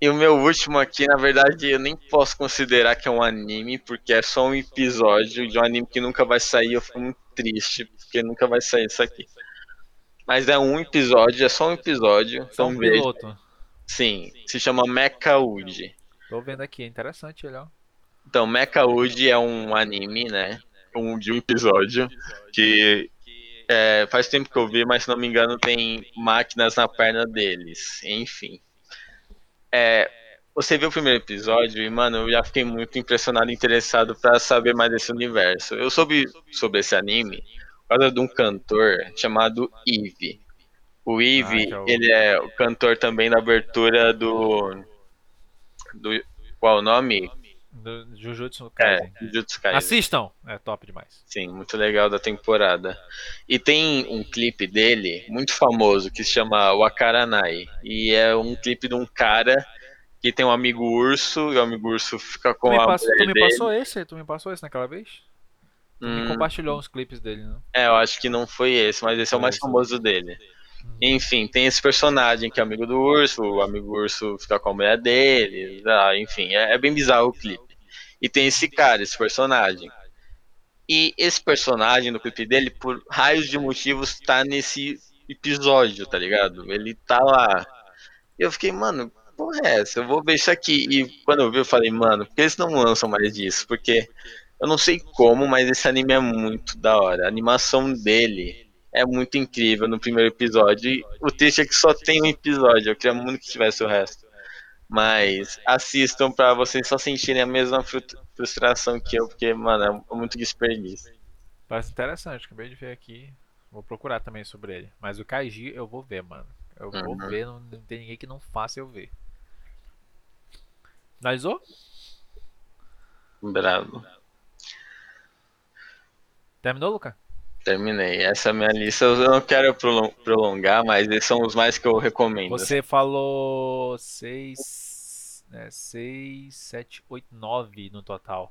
E o meu último aqui, na verdade, eu nem posso considerar que é um anime, porque é só um episódio de um anime que nunca vai sair. Eu fico muito triste, porque nunca vai sair isso aqui. Mas é um episódio, é só um episódio. Só Então um veja. piloto. Sim, se chama Mechawood. Tô vendo aqui, é interessante ó. Então, Mechawood é um anime, né? Um, de um episódio que é, faz tempo que eu vi, mas se não me engano tem máquinas na perna deles. Enfim. É, você viu o primeiro episódio e, mano, eu já fiquei muito impressionado e interessado pra saber mais desse universo. Eu soube sobre esse anime por causa de um cantor chamado Eve. O Eve, Ah, é ele é o cantor também da abertura do. do qual o nome? Do Jujutsu É, Kaisen. Jujutsu Kaisen. Assistam! É top demais. Sim, muito legal da temporada. E tem um clipe dele muito famoso que se chama Wakaranai. E é um clipe de um cara que tem um amigo urso e o amigo urso fica Tu com me, a pass- mulher tu me dele. passou esse? Tu me passou esse naquela vez? Hum, compartilhou uns clipes dele, né? é, eu acho que não foi esse, mas esse é o mais esse. famoso dele. Enfim, tem esse personagem que é amigo do urso, o amigo urso fica com a mulher dele, ah, enfim, é, é bem bizarro o clipe. E tem esse cara, esse personagem. E esse personagem no clipe dele, por raios de motivos, tá nesse episódio, tá ligado? Ele tá lá. E eu fiquei, mano, porra é essa? Eu vou ver isso aqui. E quando eu vi, eu falei, mano, por que eles não lançam mais disso? Porque eu não sei como, mas esse anime é muito da hora. A animação dele é muito incrível no primeiro episódio. E o triste é que só tem um episódio. Eu queria muito que tivesse o resto. Mas assistam pra vocês só sentirem a mesma frustração que eu, porque, mano, é muito desperdício. Parece interessante, acabei de ver aqui. Vou procurar também sobre ele. Mas o Kaiji eu vou ver, mano. Eu vou Uhum. ver, não, não tem ninguém que não faça eu ver. Finalizou? Bravo. Terminou, Luca? Terminei. Essa é minha lista. Eu não quero prolon- prolongar, mas esses são os mais que eu recomendo. Você falou 6, né, 6, 7, 8, 9 no total.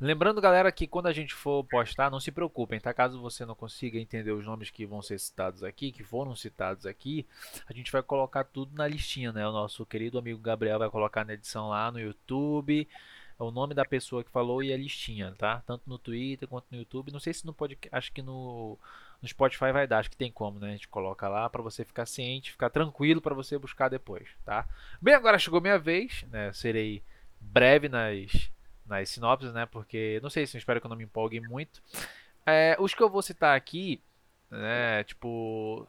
Lembrando, galera, que quando a gente for postar, não se preocupem, tá? Caso você não consiga entender os nomes que vão ser citados aqui, que foram citados aqui, a gente vai colocar tudo na listinha, né? O nosso querido amigo Gabriel vai colocar na edição lá no YouTube, o nome da pessoa que falou e a listinha, tá? Tanto no Twitter quanto no YouTube. Não sei se no podcast, acho que no, no Spotify vai dar, acho que tem como, né? A gente coloca lá para você ficar ciente, ficar tranquilo para você buscar depois, tá? Bem, agora chegou minha vez, né? Serei breve nas nas sinopses, né? Porque não sei se eu espero que eu não me empolgue muito. É, os que eu vou citar aqui, né? Tipo,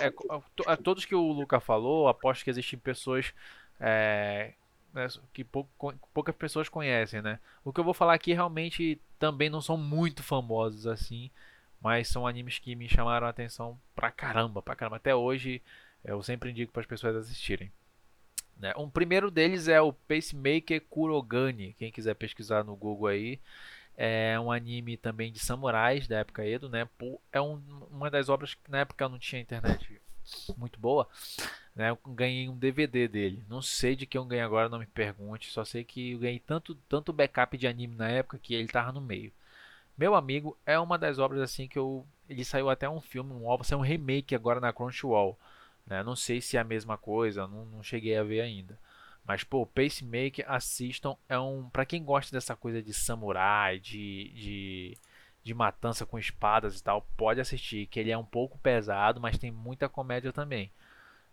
é, é, to- é, todos que o Luca falou, aposto que existem pessoas é, né, que pou- co- poucas pessoas conhecem, né? O que eu vou falar aqui realmente também não são muito famosos assim, mas são animes que me chamaram a atenção pra caramba, pra caramba. Até hoje eu sempre indico para as pessoas assistirem. Né? Um primeiro deles é o Pacemaker Kurogane. Quem quiser pesquisar no Google aí, é um anime também de samurais da época Edo, né? É um- uma das obras que na época não tinha internet muito boa, né? Eu ganhei um DVD dele. Não sei de que eu ganhei agora, não me pergunte. Só sei que eu ganhei tanto tanto backup de anime na época que ele tava no meio. Meu amigo é uma das obras assim que eu ele saiu até um filme, um álbum, saiu um remake agora na Crunchyroll. Né? Não sei se é a mesma coisa, não, não cheguei a ver ainda. Mas, pô, Pacemaker, assistam. É um. Pra quem gosta dessa coisa de samurai, de, de, de matança com espadas e tal, pode assistir. Que ele é um pouco pesado, mas tem muita comédia também.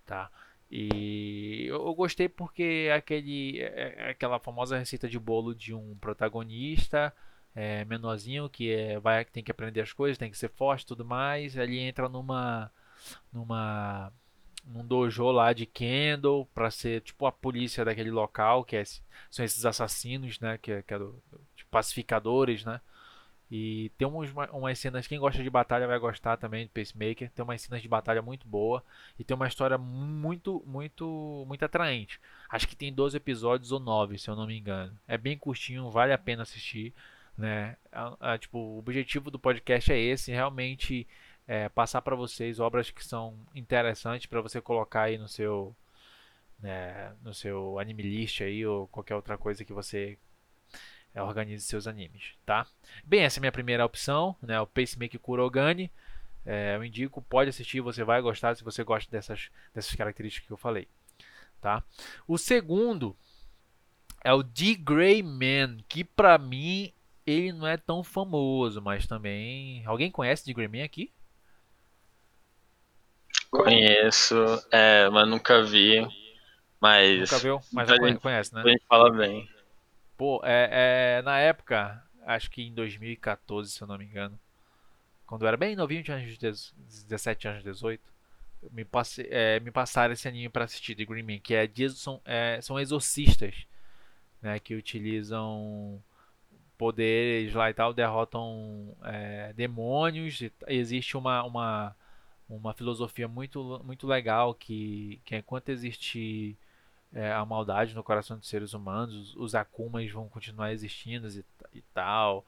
Tá? E eu, gostei porque é aquele, é, é aquela famosa receita de bolo de um protagonista é, menorzinho que é, vai, tem que aprender as coisas, tem que ser forte tudo mais. Ele entra numa. numa num dojo lá de Kendall para ser tipo a polícia daquele local, que é, são esses assassinos, né, que, que é do, pacificadores, né? E tem uns, umas cenas, quem gosta de batalha vai gostar também de Pacemaker. Tem umas cenas de batalha muito boa e tem uma história muito, muito, muito atraente. Acho que tem 12 episódios ou 9, se eu não me engano. É bem curtinho, vale a pena assistir, né? A- a- tipo, o objetivo do podcast é esse, realmente é, passar para vocês obras que são interessantes para você colocar aí no seu né, no seu anime list aí ou qualquer outra coisa que você é, organize seus animes, tá? Bem, essa é a minha primeira opção, né, o Pacemaker Kurogane. É, eu indico, pode assistir, você vai gostar se você gosta dessas, dessas características que eu falei, tá? O segundo é o The Grey Man, que pra mim ele não é tão famoso, mas também alguém conhece The Grey Man aqui? Conheço, é, mas nunca vi. Mas Nunca viu, mas a já conhece, né? a gente fala bem. Pô, é, é, na época, acho que em 2014, se eu não me engano, quando eu era bem novinho, tinha uns 10 17 anos, 18, me, passe, é, me passaram esse anime pra assistir, The Green Man, que é, são, é, são exorcistas, né, que utilizam poderes lá e tal, derrotam é, demônios, existe uma, uma, uma filosofia muito, muito legal que, que enquanto existir é, a maldade no coração dos seres humanos, os Akumas vão continuar existindo e, e tal.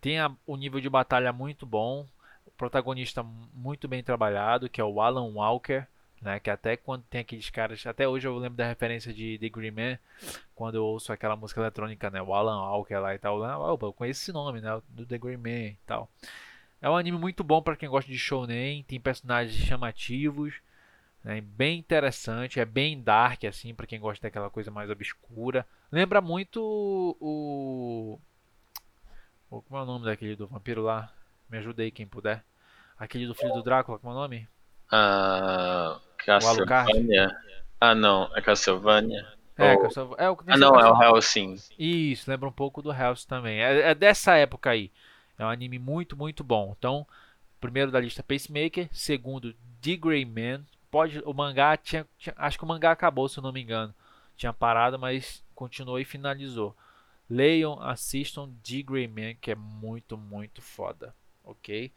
Tem a, o nível de batalha muito bom, o protagonista muito bem trabalhado, que é o Alan Walker, né? Que até quando tem aqueles caras, até hoje eu lembro da referência de The Green Man, quando eu ouço aquela música eletrônica, né? O Alan Walker lá e tal, ah, eu conheço esse nome, né? Do The Green Man e tal. É um anime muito bom para quem gosta de shounen, tem personagens chamativos, né? bem interessante, é bem dark assim para quem gosta daquela coisa mais obscura. Lembra muito o, o como é o nome daquele do vampiro lá? Me ajuda aí quem puder. Aquele do filho do Drácula, como é o nome? Ah, Castlevania. Ah, não, é Castlevania. É, Ou... Castlevania. É, o... Ah, não, é o Hellsing. Isso, lembra um pouco do Hellsing também. É, é dessa época aí. É um anime muito, muito bom. Então, primeiro da lista Pacemaker, segundo The Grey Man. Pode, o mangá tinha, tinha, acho que o mangá acabou, se eu não me engano. Tinha parado, mas continuou e finalizou. Leiam, assistam The Grey Man, que é muito, muito foda, ok?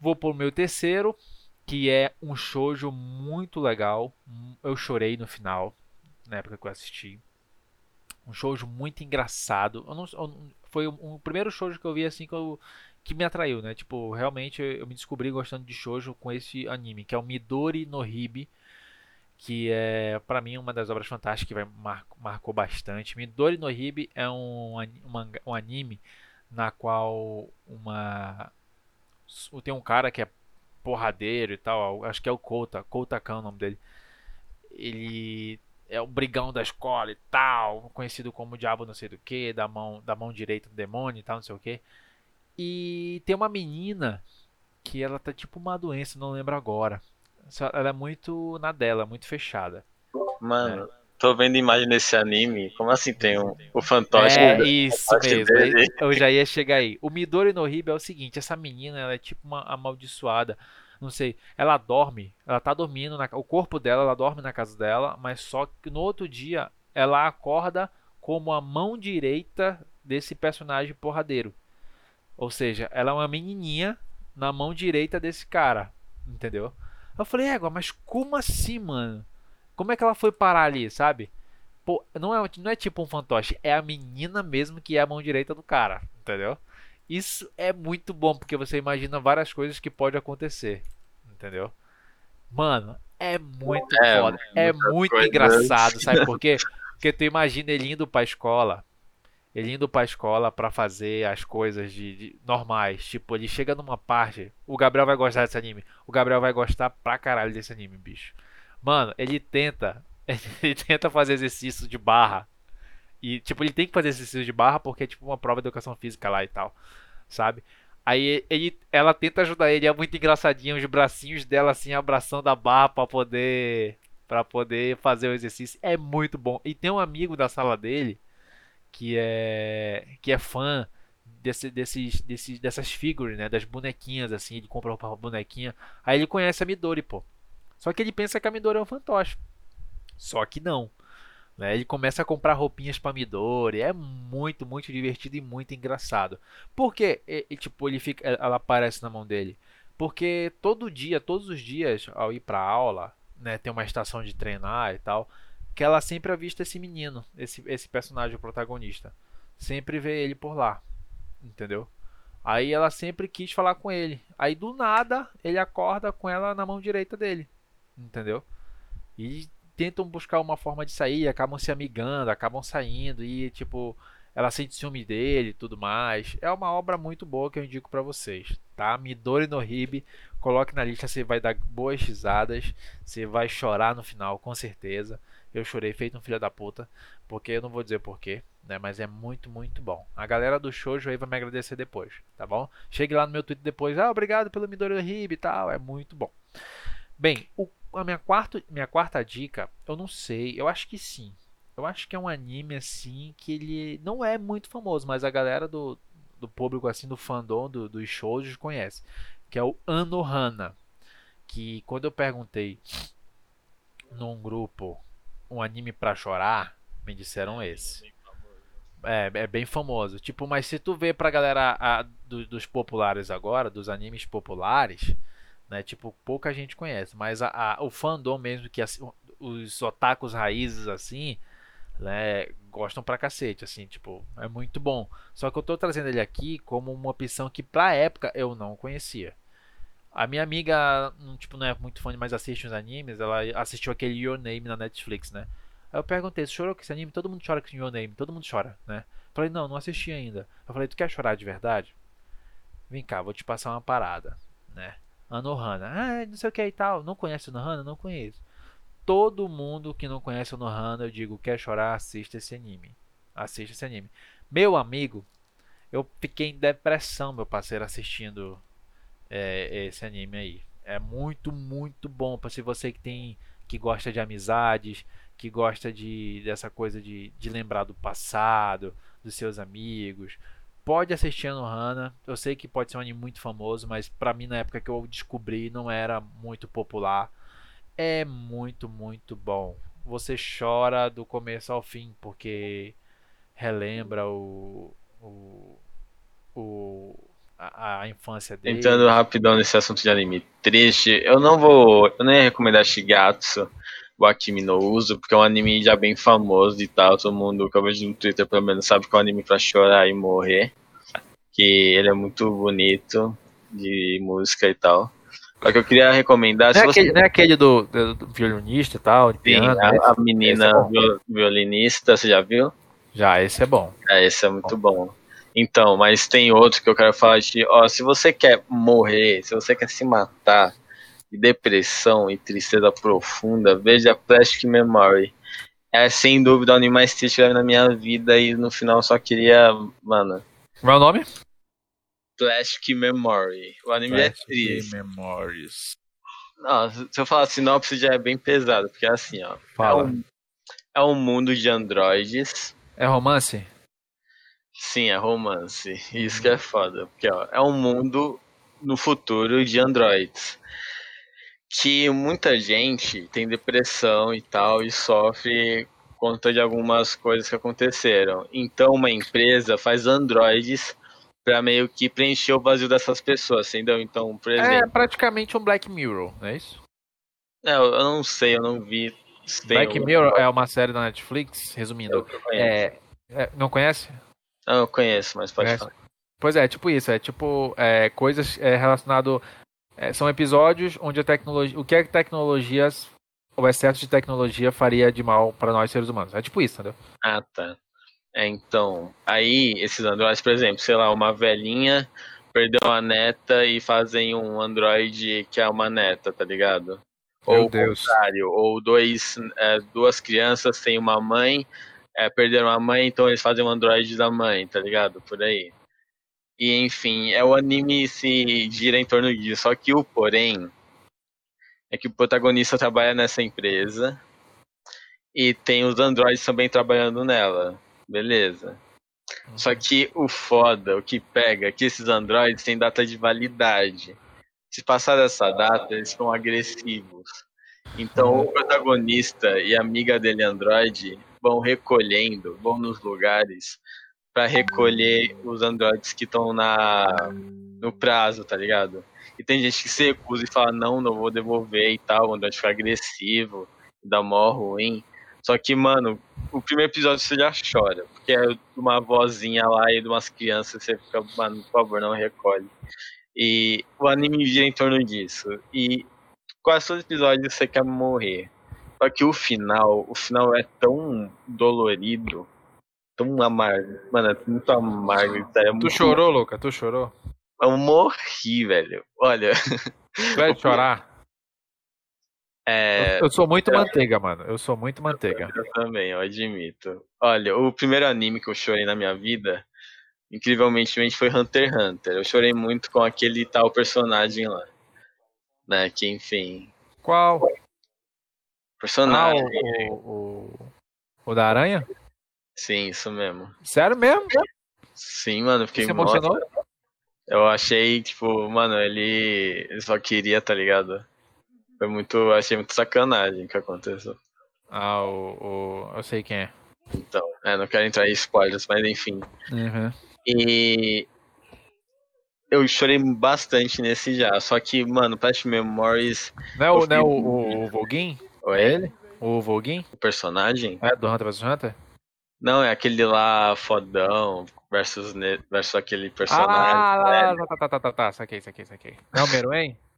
Vou pro meu terceiro, que é um shoujo muito legal. Eu chorei no final, na época que eu assisti. Um shoujo muito engraçado. Eu não, eu, foi o, primeiro shoujo que eu vi assim que, eu, que me atraiu, né? Tipo, realmente eu, me descobri gostando de shoujo com esse anime, que é o Midori no Hibi, que é para mim uma das obras fantásticas que vai, mar, marcou bastante. Midori no Hibi é um, um, anime na qual uma tem um cara que é porradeiro e tal, acho que é o Kouta, Kouta Khan é o nome dele. Ele é o brigão da escola e tal, conhecido como o diabo não sei do que, da mão, da mão direita do demônio e tal, não sei o que. E tem uma menina que ela tá tipo uma doença, não lembro agora. Ela é muito na dela, muito fechada. Mano, né? tô vendo imagem desse anime. Como assim tem um, o fantoche? É isso mesmo. Dele. Eu já ia chegar aí. O Midori no Hiba é o seguinte: essa menina ela é tipo uma amaldiçoada não sei, ela dorme, ela tá dormindo, na, o corpo dela, ela dorme na casa dela, mas só que no outro dia ela acorda como a mão direita desse personagem porradeiro. Ou seja, ela é uma menininha na mão direita desse cara, entendeu? Eu falei, égua, mas como assim, mano? Como é que ela foi parar ali, sabe? Pô, não é, não é tipo um fantoche, é a menina mesmo que é a mão direita do cara, entendeu? Isso é muito bom, porque você imagina várias coisas que pode acontecer. Entendeu? Mano, é muito é, foda. É muito engraçado, sabe por quê? Porque tu imagina ele indo pra escola. Ele indo pra escola para fazer as coisas de, de, normais. Tipo, ele chega numa parte. O Gabriel vai gostar desse anime. O Gabriel vai gostar pra caralho desse anime, bicho. Mano, ele tenta. (laughs) Ele tenta fazer exercício de barra e, tipo, ele tem que fazer exercício de barra porque é tipo uma prova de educação física lá e tal, sabe? Aí ele, ela tenta ajudar ele, é muito engraçadinho os bracinhos dela assim abraçando a barra para poder para poder fazer o exercício. É muito bom. E tem um amigo da sala dele que é que é fã desse, desses, desses dessas figuras, né, das bonequinhas assim, ele compra uma bonequinha. Aí ele conhece a Midori, pô. Só que ele pensa que a Midori é um fantoche. Só que não. Né? Ele começa a comprar roupinhas para Midori, é muito, muito divertido e muito engraçado. Porque, e, tipo, ele fica, ela aparece na mão dele. Porque todo dia, todos os dias, ao ir para aula, né, tem uma estação de treinar e tal, que ela sempre avista esse menino, esse, esse personagem protagonista. Sempre vê ele por lá, entendeu? Aí ela sempre quis falar com ele. Aí do nada ele acorda com ela na mão direita dele, entendeu? E tentam buscar uma forma de sair, acabam se amigando, acabam saindo e tipo, ela sente ciúme dele e tudo mais. É uma obra muito boa que eu indico para vocês, tá? Midori no Hibi, coloque na lista, você vai dar boas risadas, você vai chorar no final, com certeza. Eu chorei feito um filho da puta, porque eu não vou dizer porquê, né? Mas é muito, muito bom. A galera do shoujo aí vai me agradecer depois, tá bom? Chegue lá no meu Twitter depois, ah, obrigado pelo Midori no Hibi e tal, é muito bom. Bem, o a minha quarta, minha quarta dica, eu não sei, eu acho que sim. Eu acho que é um anime assim que ele não é muito famoso, mas a galera do, do público assim do fandom do, dos shows conhece, que é o Anohana, que quando eu perguntei num grupo um anime para chorar, me disseram esse. É, é bem famoso. Tipo, mas se tu vê pra galera a, do, dos populares agora, dos animes populares, né? Tipo, pouca gente conhece, mas a, a, o fandom mesmo que assim, os otakus raízes assim, né, gostam pra cacete, assim, tipo, é muito bom. Só que eu tô trazendo ele aqui como uma opção que pra época eu não conhecia. A minha amiga, tipo, não é muito fã, mas assiste os animes, ela assistiu aquele Your Name na Netflix, né? Aí eu perguntei, você chorou com esse anime? Todo mundo chora com Your Name, todo mundo chora, né? Falei, não, não assisti ainda. Eu falei, tu quer chorar de verdade? Vem cá, vou te passar uma parada, né? Anohana. Ah, não sei o que e tal. Não conhece Anohana? Não conheço. Todo mundo que não conhece Anohana, eu digo, quer chorar, assista esse anime. Assista esse anime. Meu amigo, eu fiquei em depressão, meu parceiro, assistindo é, esse anime aí. É muito, muito bom para se você que tem que gosta de amizades, que gosta de dessa coisa de, de lembrar do passado, dos seus amigos. Pode assistir no Hana. Eu sei que pode ser um anime muito famoso, mas para mim na época que eu descobri não era muito popular. É muito, muito bom. Você chora do começo ao fim porque relembra o, o, o a, a, infância dele. Entrando rapidão nesse assunto de anime triste, eu não vou. Eu nem ia recomendar Shigatsu, o Akimi no Uso, porque é um anime já bem famoso e tal. Todo mundo que eu vejo no Twitter, pelo menos, sabe que é um anime pra chorar e morrer. Que ele é muito bonito, de música e tal. Só que eu queria recomendar. Não, é, você... aquele, não é aquele do, do, do, violinista e tal? Sim, piano, a, a, menina é violinista, você já viu? Já, esse é bom. É, esse é muito bom. bom. Então, mas tem outro que eu quero falar de, ó, se você quer morrer, se você quer se matar de depressão e tristeza profunda, veja Plastic Memory. É sem dúvida o anime mais triste na minha vida e no final só queria, mano. Qual é o nome? Plastic Memory. O anime é Plastic é triste. Memories. Não, se eu falar sinopse já é bem pesado, porque é assim, ó. Fala. É um, é um mundo de androides. É romance? Sim, é romance. Isso que é foda. Porque ó, é um mundo no futuro de androids. Que muita gente tem depressão e tal e sofre conta de algumas coisas que aconteceram. Então uma empresa faz androides para meio que preencher o vazio dessas pessoas, entendeu? Então, por é exemplo. É praticamente um Black Mirror, não é isso? É, eu não sei, eu não vi. Black Mirror é uma série da Netflix, resumindo. É, é, não conhece? Não, eu conheço, mas pode conhece? falar. Pois é, tipo isso, é tipo é, coisas é, relacionado é, são episódios onde a tecnologia, o que a tecnologias, o excesso de tecnologia faria de mal para nós seres humanos. É tipo isso, entendeu? Ah, tá. É, então, aí esses androides, por exemplo, sei lá, uma velhinha perdeu uma neta e fazem um androide que é uma neta, tá ligado? Meu ou Deus. contrário, ou dois, é, duas crianças têm uma mãe é, perderam a mãe, então eles fazem um androide da mãe, tá ligado? Por aí. E enfim, é o anime se gira em torno disso. Só que o porém é que o protagonista trabalha nessa empresa e tem os androides também trabalhando nela. Beleza. Só que o foda, o que pega, é que esses androides têm data de validade. Se passar dessa data, eles são agressivos. Então o protagonista e a amiga dele, Android, vão recolhendo, vão nos lugares para recolher os androides que estão na no prazo, tá ligado? E tem gente que se recusa e fala, não, não vou devolver e tal, o android fica agressivo, dá mó ruim. Só que, mano, o primeiro episódio você já chora, porque é uma vozinha lá e de umas crianças, você fica, mano, por favor, não recolhe. E o anime gira em torno disso. E quase todo episódio você quer morrer. Só que o final, o final é tão dolorido, tão amargo. Mano, é muito amargo. É muito... Tu chorou, Luca? Tu chorou? Eu morri, velho. Olha. Tu vai (laughs) chorar? É... Eu, eu sou muito manteiga, mano. Eu sou muito manteiga. Eu também, eu admito. Olha, o primeiro anime que eu chorei na minha vida, incrivelmente, foi Hunter x Hunter. Eu chorei muito com aquele tal personagem lá. Né, que enfim. Qual? Personagem. Ah, o, o, o, da aranha? Sim, isso mesmo. Sério mesmo? Sim, mano, fiquei Você emocionou? Eu achei, tipo, mano, ele, ele só queria, tá ligado? Foi muito. Achei muito sacanagem que aconteceu. Ah, o, o. Eu sei quem é. Então, é, não quero entrar em spoilers, mas enfim. Uhum. E. eu chorei bastante nesse já. Só que, mano, Past Memories. Não é o, não é o, o, o Voguin? Ou é ele? O Voguin? O personagem? É, do Hunter vs Hunter? Não, é aquele lá fodão versus, versus aquele personagem. Ah, lá, tá, tá, tá, tá, tá, saquei, saquei, saquei. Não é o Meruem? (laughs)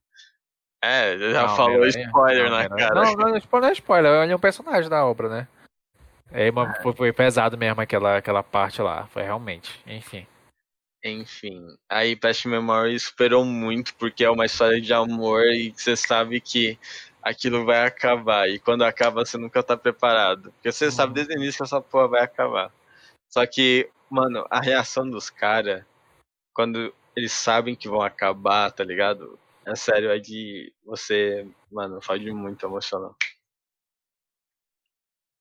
É, já não, falou Meruem, spoiler não, na Meruem. cara. Não, não, spoiler não é spoiler, ele é um personagem da obra, né? É, foi, foi pesado mesmo aquela, aquela parte lá, foi realmente, enfim. Enfim, aí Past Memory superou muito porque é uma história de amor e você sabe que aquilo vai acabar. E quando acaba, você nunca tá preparado. Porque você uhum. sabe desde o início que essa porra vai acabar. Só que, mano, a reação dos caras, quando eles sabem que vão acabar, tá ligado? É sério, é de você, mano, faz de muito emocional.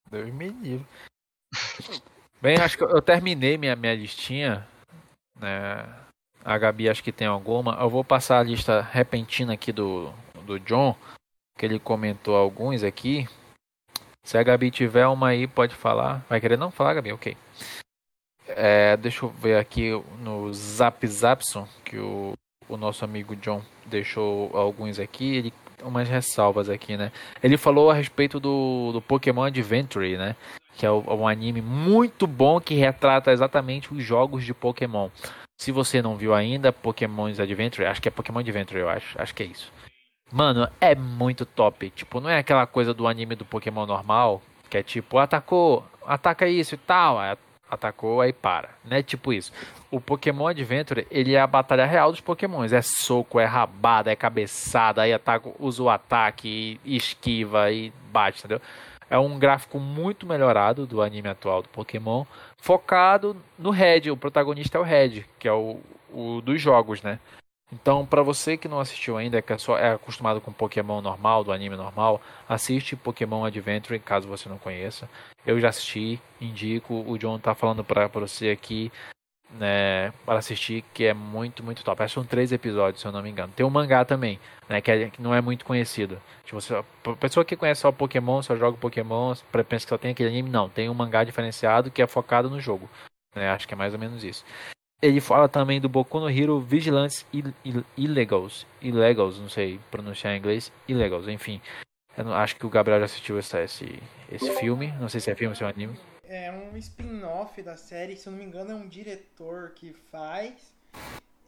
Deus me livre. Bem, acho que eu terminei minha, minha listinha né? A Gabi acho que tem alguma. Eu vou passar a lista repentina aqui do, do John, que ele comentou alguns aqui. Se a Gabi tiver uma aí, pode falar. Vai querer não falar, Gabi? Ok. É, deixa eu ver aqui no Zap Zapson, que o, o nosso amigo John deixou alguns aqui. Ele umas ressalvas aqui, né? Ele falou a respeito do, do Pokémon Adventure, né? que é um anime muito bom que retrata exatamente os jogos de Pokémon. Se você não viu ainda, Pokémon Adventure, acho que é Pokémon Adventure, eu acho, acho que é isso. Mano, é muito top. Tipo, não é aquela coisa do anime do Pokémon normal, que é tipo, atacou, ataca isso e tal, atacou, aí para. Não é tipo isso. O Pokémon Adventure, ele é a batalha real dos Pokémons. É soco, é rabada, é cabeçada, aí ataca, usa o ataque, esquiva e bate, entendeu? É um gráfico muito melhorado do anime atual do Pokémon, focado no Red. O protagonista é o Red, que é o, o dos jogos, né? Então, para você que não assistiu ainda, que é, só, é acostumado com Pokémon normal, do anime normal, assiste Pokémon Adventure, caso você não conheça. Eu já assisti, indico. O John tá falando para você aqui né, para assistir, que é muito, muito top. Acho que são três episódios, se eu não me engano. Tem um mangá também, né, que, é, que não é muito conhecido. Tipo, você, a pessoa que conhece só Pokémon, só joga Pokémon, pensa que só tem aquele anime, não. Tem um mangá diferenciado que é focado no jogo. Né, acho que é mais ou menos isso. Ele fala também do Boku no Hero Vigilantes Illegals. Illegals, não sei pronunciar em inglês. Illegals, enfim. Eu acho que o Gabriel já assistiu esse, esse, esse filme. Não sei se é filme ou se é um anime é um spin-off da série, se eu não me engano é um diretor que faz.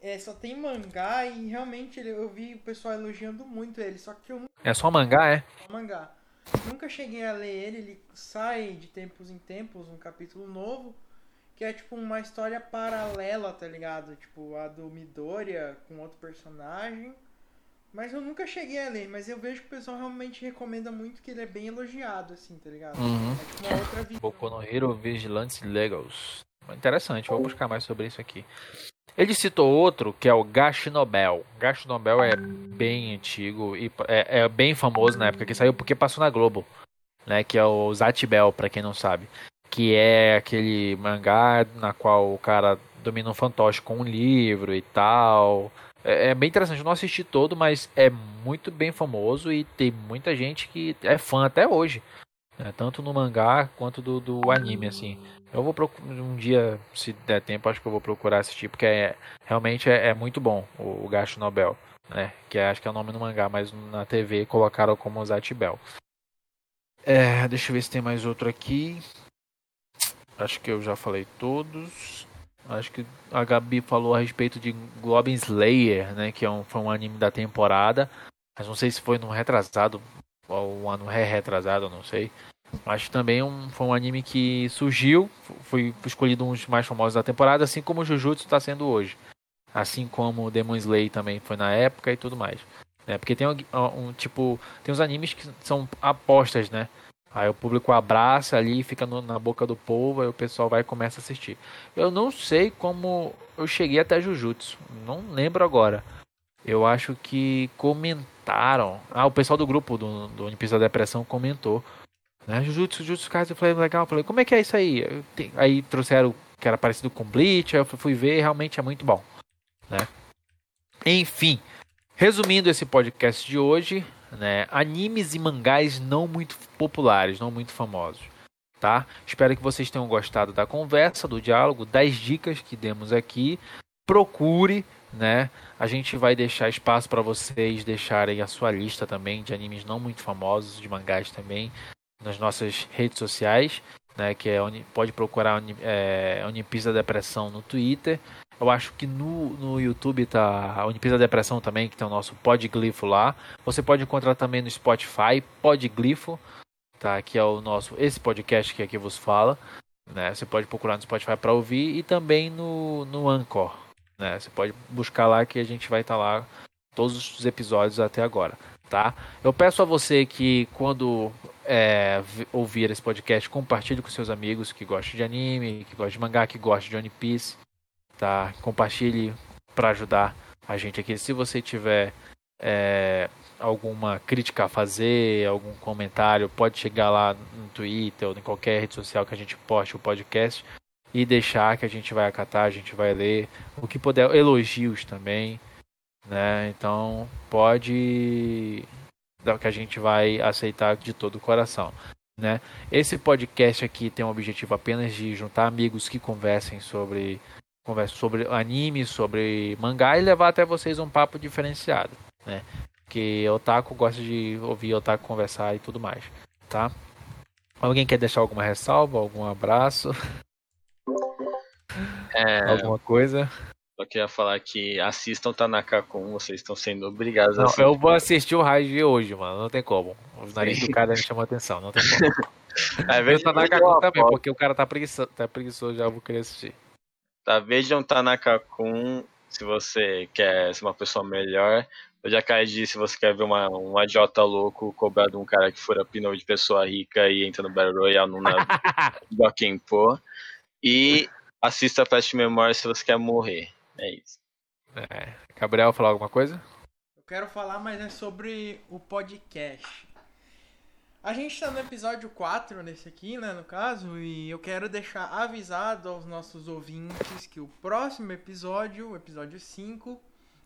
É, só tem mangá e realmente eu vi o pessoal elogiando muito ele, só que eu nunca... É só mangá, é? Só mangá. Nunca cheguei a ler ele, ele sai de tempos em tempos um capítulo novo, que é tipo uma história paralela, tá ligado? Tipo a do Midoriya com outro personagem. Mas eu nunca cheguei a ler, mas eu vejo que o pessoal realmente recomenda muito que ele é bem elogiado, assim, tá ligado? Uhum. É tipo uma outra visão. Boku no Hero Vigilantes Legals. Interessante, vou buscar mais sobre isso aqui. Ele citou outro que é o Gash Nobel. Gash Nobel é bem antigo e é, é, bem famoso na época que saiu porque passou na Globo, né? Que é o Zatibel, para quem não sabe, que é aquele mangá na qual o cara domina um fantoche com um livro e tal. É, é, bem interessante, eu não assisti todo, mas é muito bem famoso e tem muita gente que é fã até hoje. Né? Tanto no mangá quanto do, do anime, assim. Eu vou procurar um dia, se der tempo, acho que eu vou procurar assistir, porque é, realmente é, é muito bom o, o Gacho Nobel, né? Que é, acho que é o nome do mangá, mas na TV colocaram como Zatibel. É, deixa eu ver se tem mais outro aqui. Acho que eu já falei todos. Acho que a Gabi falou a respeito de Goblin Slayer, né? Que é um, foi um anime da temporada. Mas não sei se foi no retrasado ou um ano re-retrasado, não sei. Mas também um, foi um anime que surgiu, foi escolhido um dos mais famosos da temporada, assim como Jujutsu está sendo hoje. Assim como Demon Slayer também foi na época e tudo mais. É, porque tem um, um, tipo, tem uns animes que são apostas, né? Aí o público abraça ali, fica no, na boca do povo, aí o pessoal vai e começa a assistir. Eu não sei como eu cheguei até Jujutsu, não lembro agora. Eu acho que comentaram. Ah, o pessoal do grupo do, do Olimpíada da Depressão comentou. Né? Jujutsu, Jujutsu Kaisen, eu falei, legal. Eu falei, como é que é isso aí? Aí trouxeram que era parecido com Bleach, aí eu fui ver realmente é muito bom. Né? Enfim, resumindo esse podcast de hoje, né? Animes e mangás não muito populares, não muito famosos. Tá? Espero que vocês tenham gostado da conversa, do diálogo, das dicas que demos aqui. Procure né? A gente vai deixar espaço para vocês deixarem a sua lista também de animes não muito famosos, de mangás também, nas nossas redes sociais, né? Que é pode procurar é, Unipis da Depressão no Twitter. Eu acho que no, no YouTube tá a Unipis da Depressão também, que tem o nosso Podglifo lá. Você pode encontrar também no Spotify, Podglifo, tá? Que é o nosso esse podcast que aqui vos fala. Né? Você pode procurar no Spotify para ouvir e também no, no Anchor. Né? Você pode buscar lá que a gente vai estar tá lá todos os episódios até agora. Tá? Eu peço a você que quando é, ouvir esse podcast, compartilhe com seus amigos que gostam de anime, que gostam de mangá, que gostam de One Piece. Tá? Compartilhe para ajudar a gente aqui. Se você tiver é, alguma crítica a fazer, algum comentário, pode chegar lá no Twitter ou em qualquer rede social que a gente poste o podcast e deixar que a gente vai acatar, a gente vai ler. O que puder, elogios também, né? Então pode que a gente vai aceitar de todo o coração. Né? Esse podcast aqui tem o objetivo apenas de juntar amigos que conversem sobre conversem sobre anime, sobre mangá e levar até vocês um papo diferenciado, né? Porque otaku gosta de ouvir otaku conversar e tudo mais, tá? Alguém quer deixar alguma ressalva, algum abraço? (laughs) É... Alguma coisa? Só queria falar que assistam Tanaka Kun, vocês estão sendo obrigados não, a assistir. Eu vou assistir o Raid hoje, mano, não tem como. O nariz do cara me chamou atenção, não tem como. (laughs) É, veja Tanaka Kun também, porque o cara tá preguiçoso, tá preguiçoso já vou querer assistir. Tá, vejam Tanaka Kun se você quer ser uma pessoa melhor. Eu já caí de se você quer ver uma, um agiota louco cobrar de um cara que fura pneu de pessoa rica e entra no Battle Royale no (laughs) do Kenpo. E assista Flash Memory se você quer morrer. É isso. É. Gabriel, falar alguma coisa? Eu quero falar, mas é sobre o podcast. A gente está no episódio 4 nesse aqui, né, no caso, e eu quero deixar avisado aos nossos ouvintes que o próximo episódio, o episódio 5,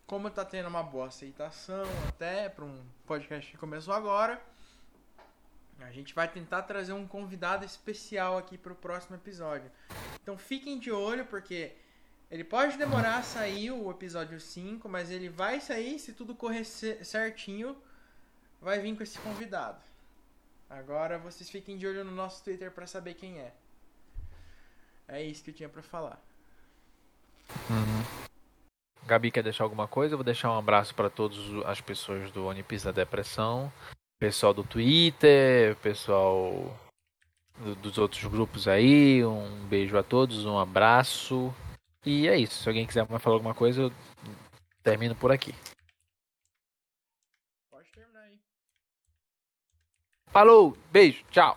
como tá tendo uma boa aceitação até para um podcast que começou agora, a gente vai tentar trazer um convidado especial aqui para o próximo episódio. Então fiquem de olho porque ele pode demorar a sair o episódio 5, mas ele vai sair se tudo correr certinho, vai vir com esse convidado. Agora vocês fiquem de olho no nosso Twitter para saber quem é. É isso que eu tinha para falar. Uhum. Gabi quer deixar alguma coisa? Eu vou deixar um abraço para todas as pessoas do Onipis da Depressão, pessoal do Twitter, pessoal do, dos outros grupos aí. Um beijo a todos, um abraço. E é isso. Se alguém quiser falar alguma coisa, eu termino por aqui. Pode terminar aí. Falou, beijo, tchau.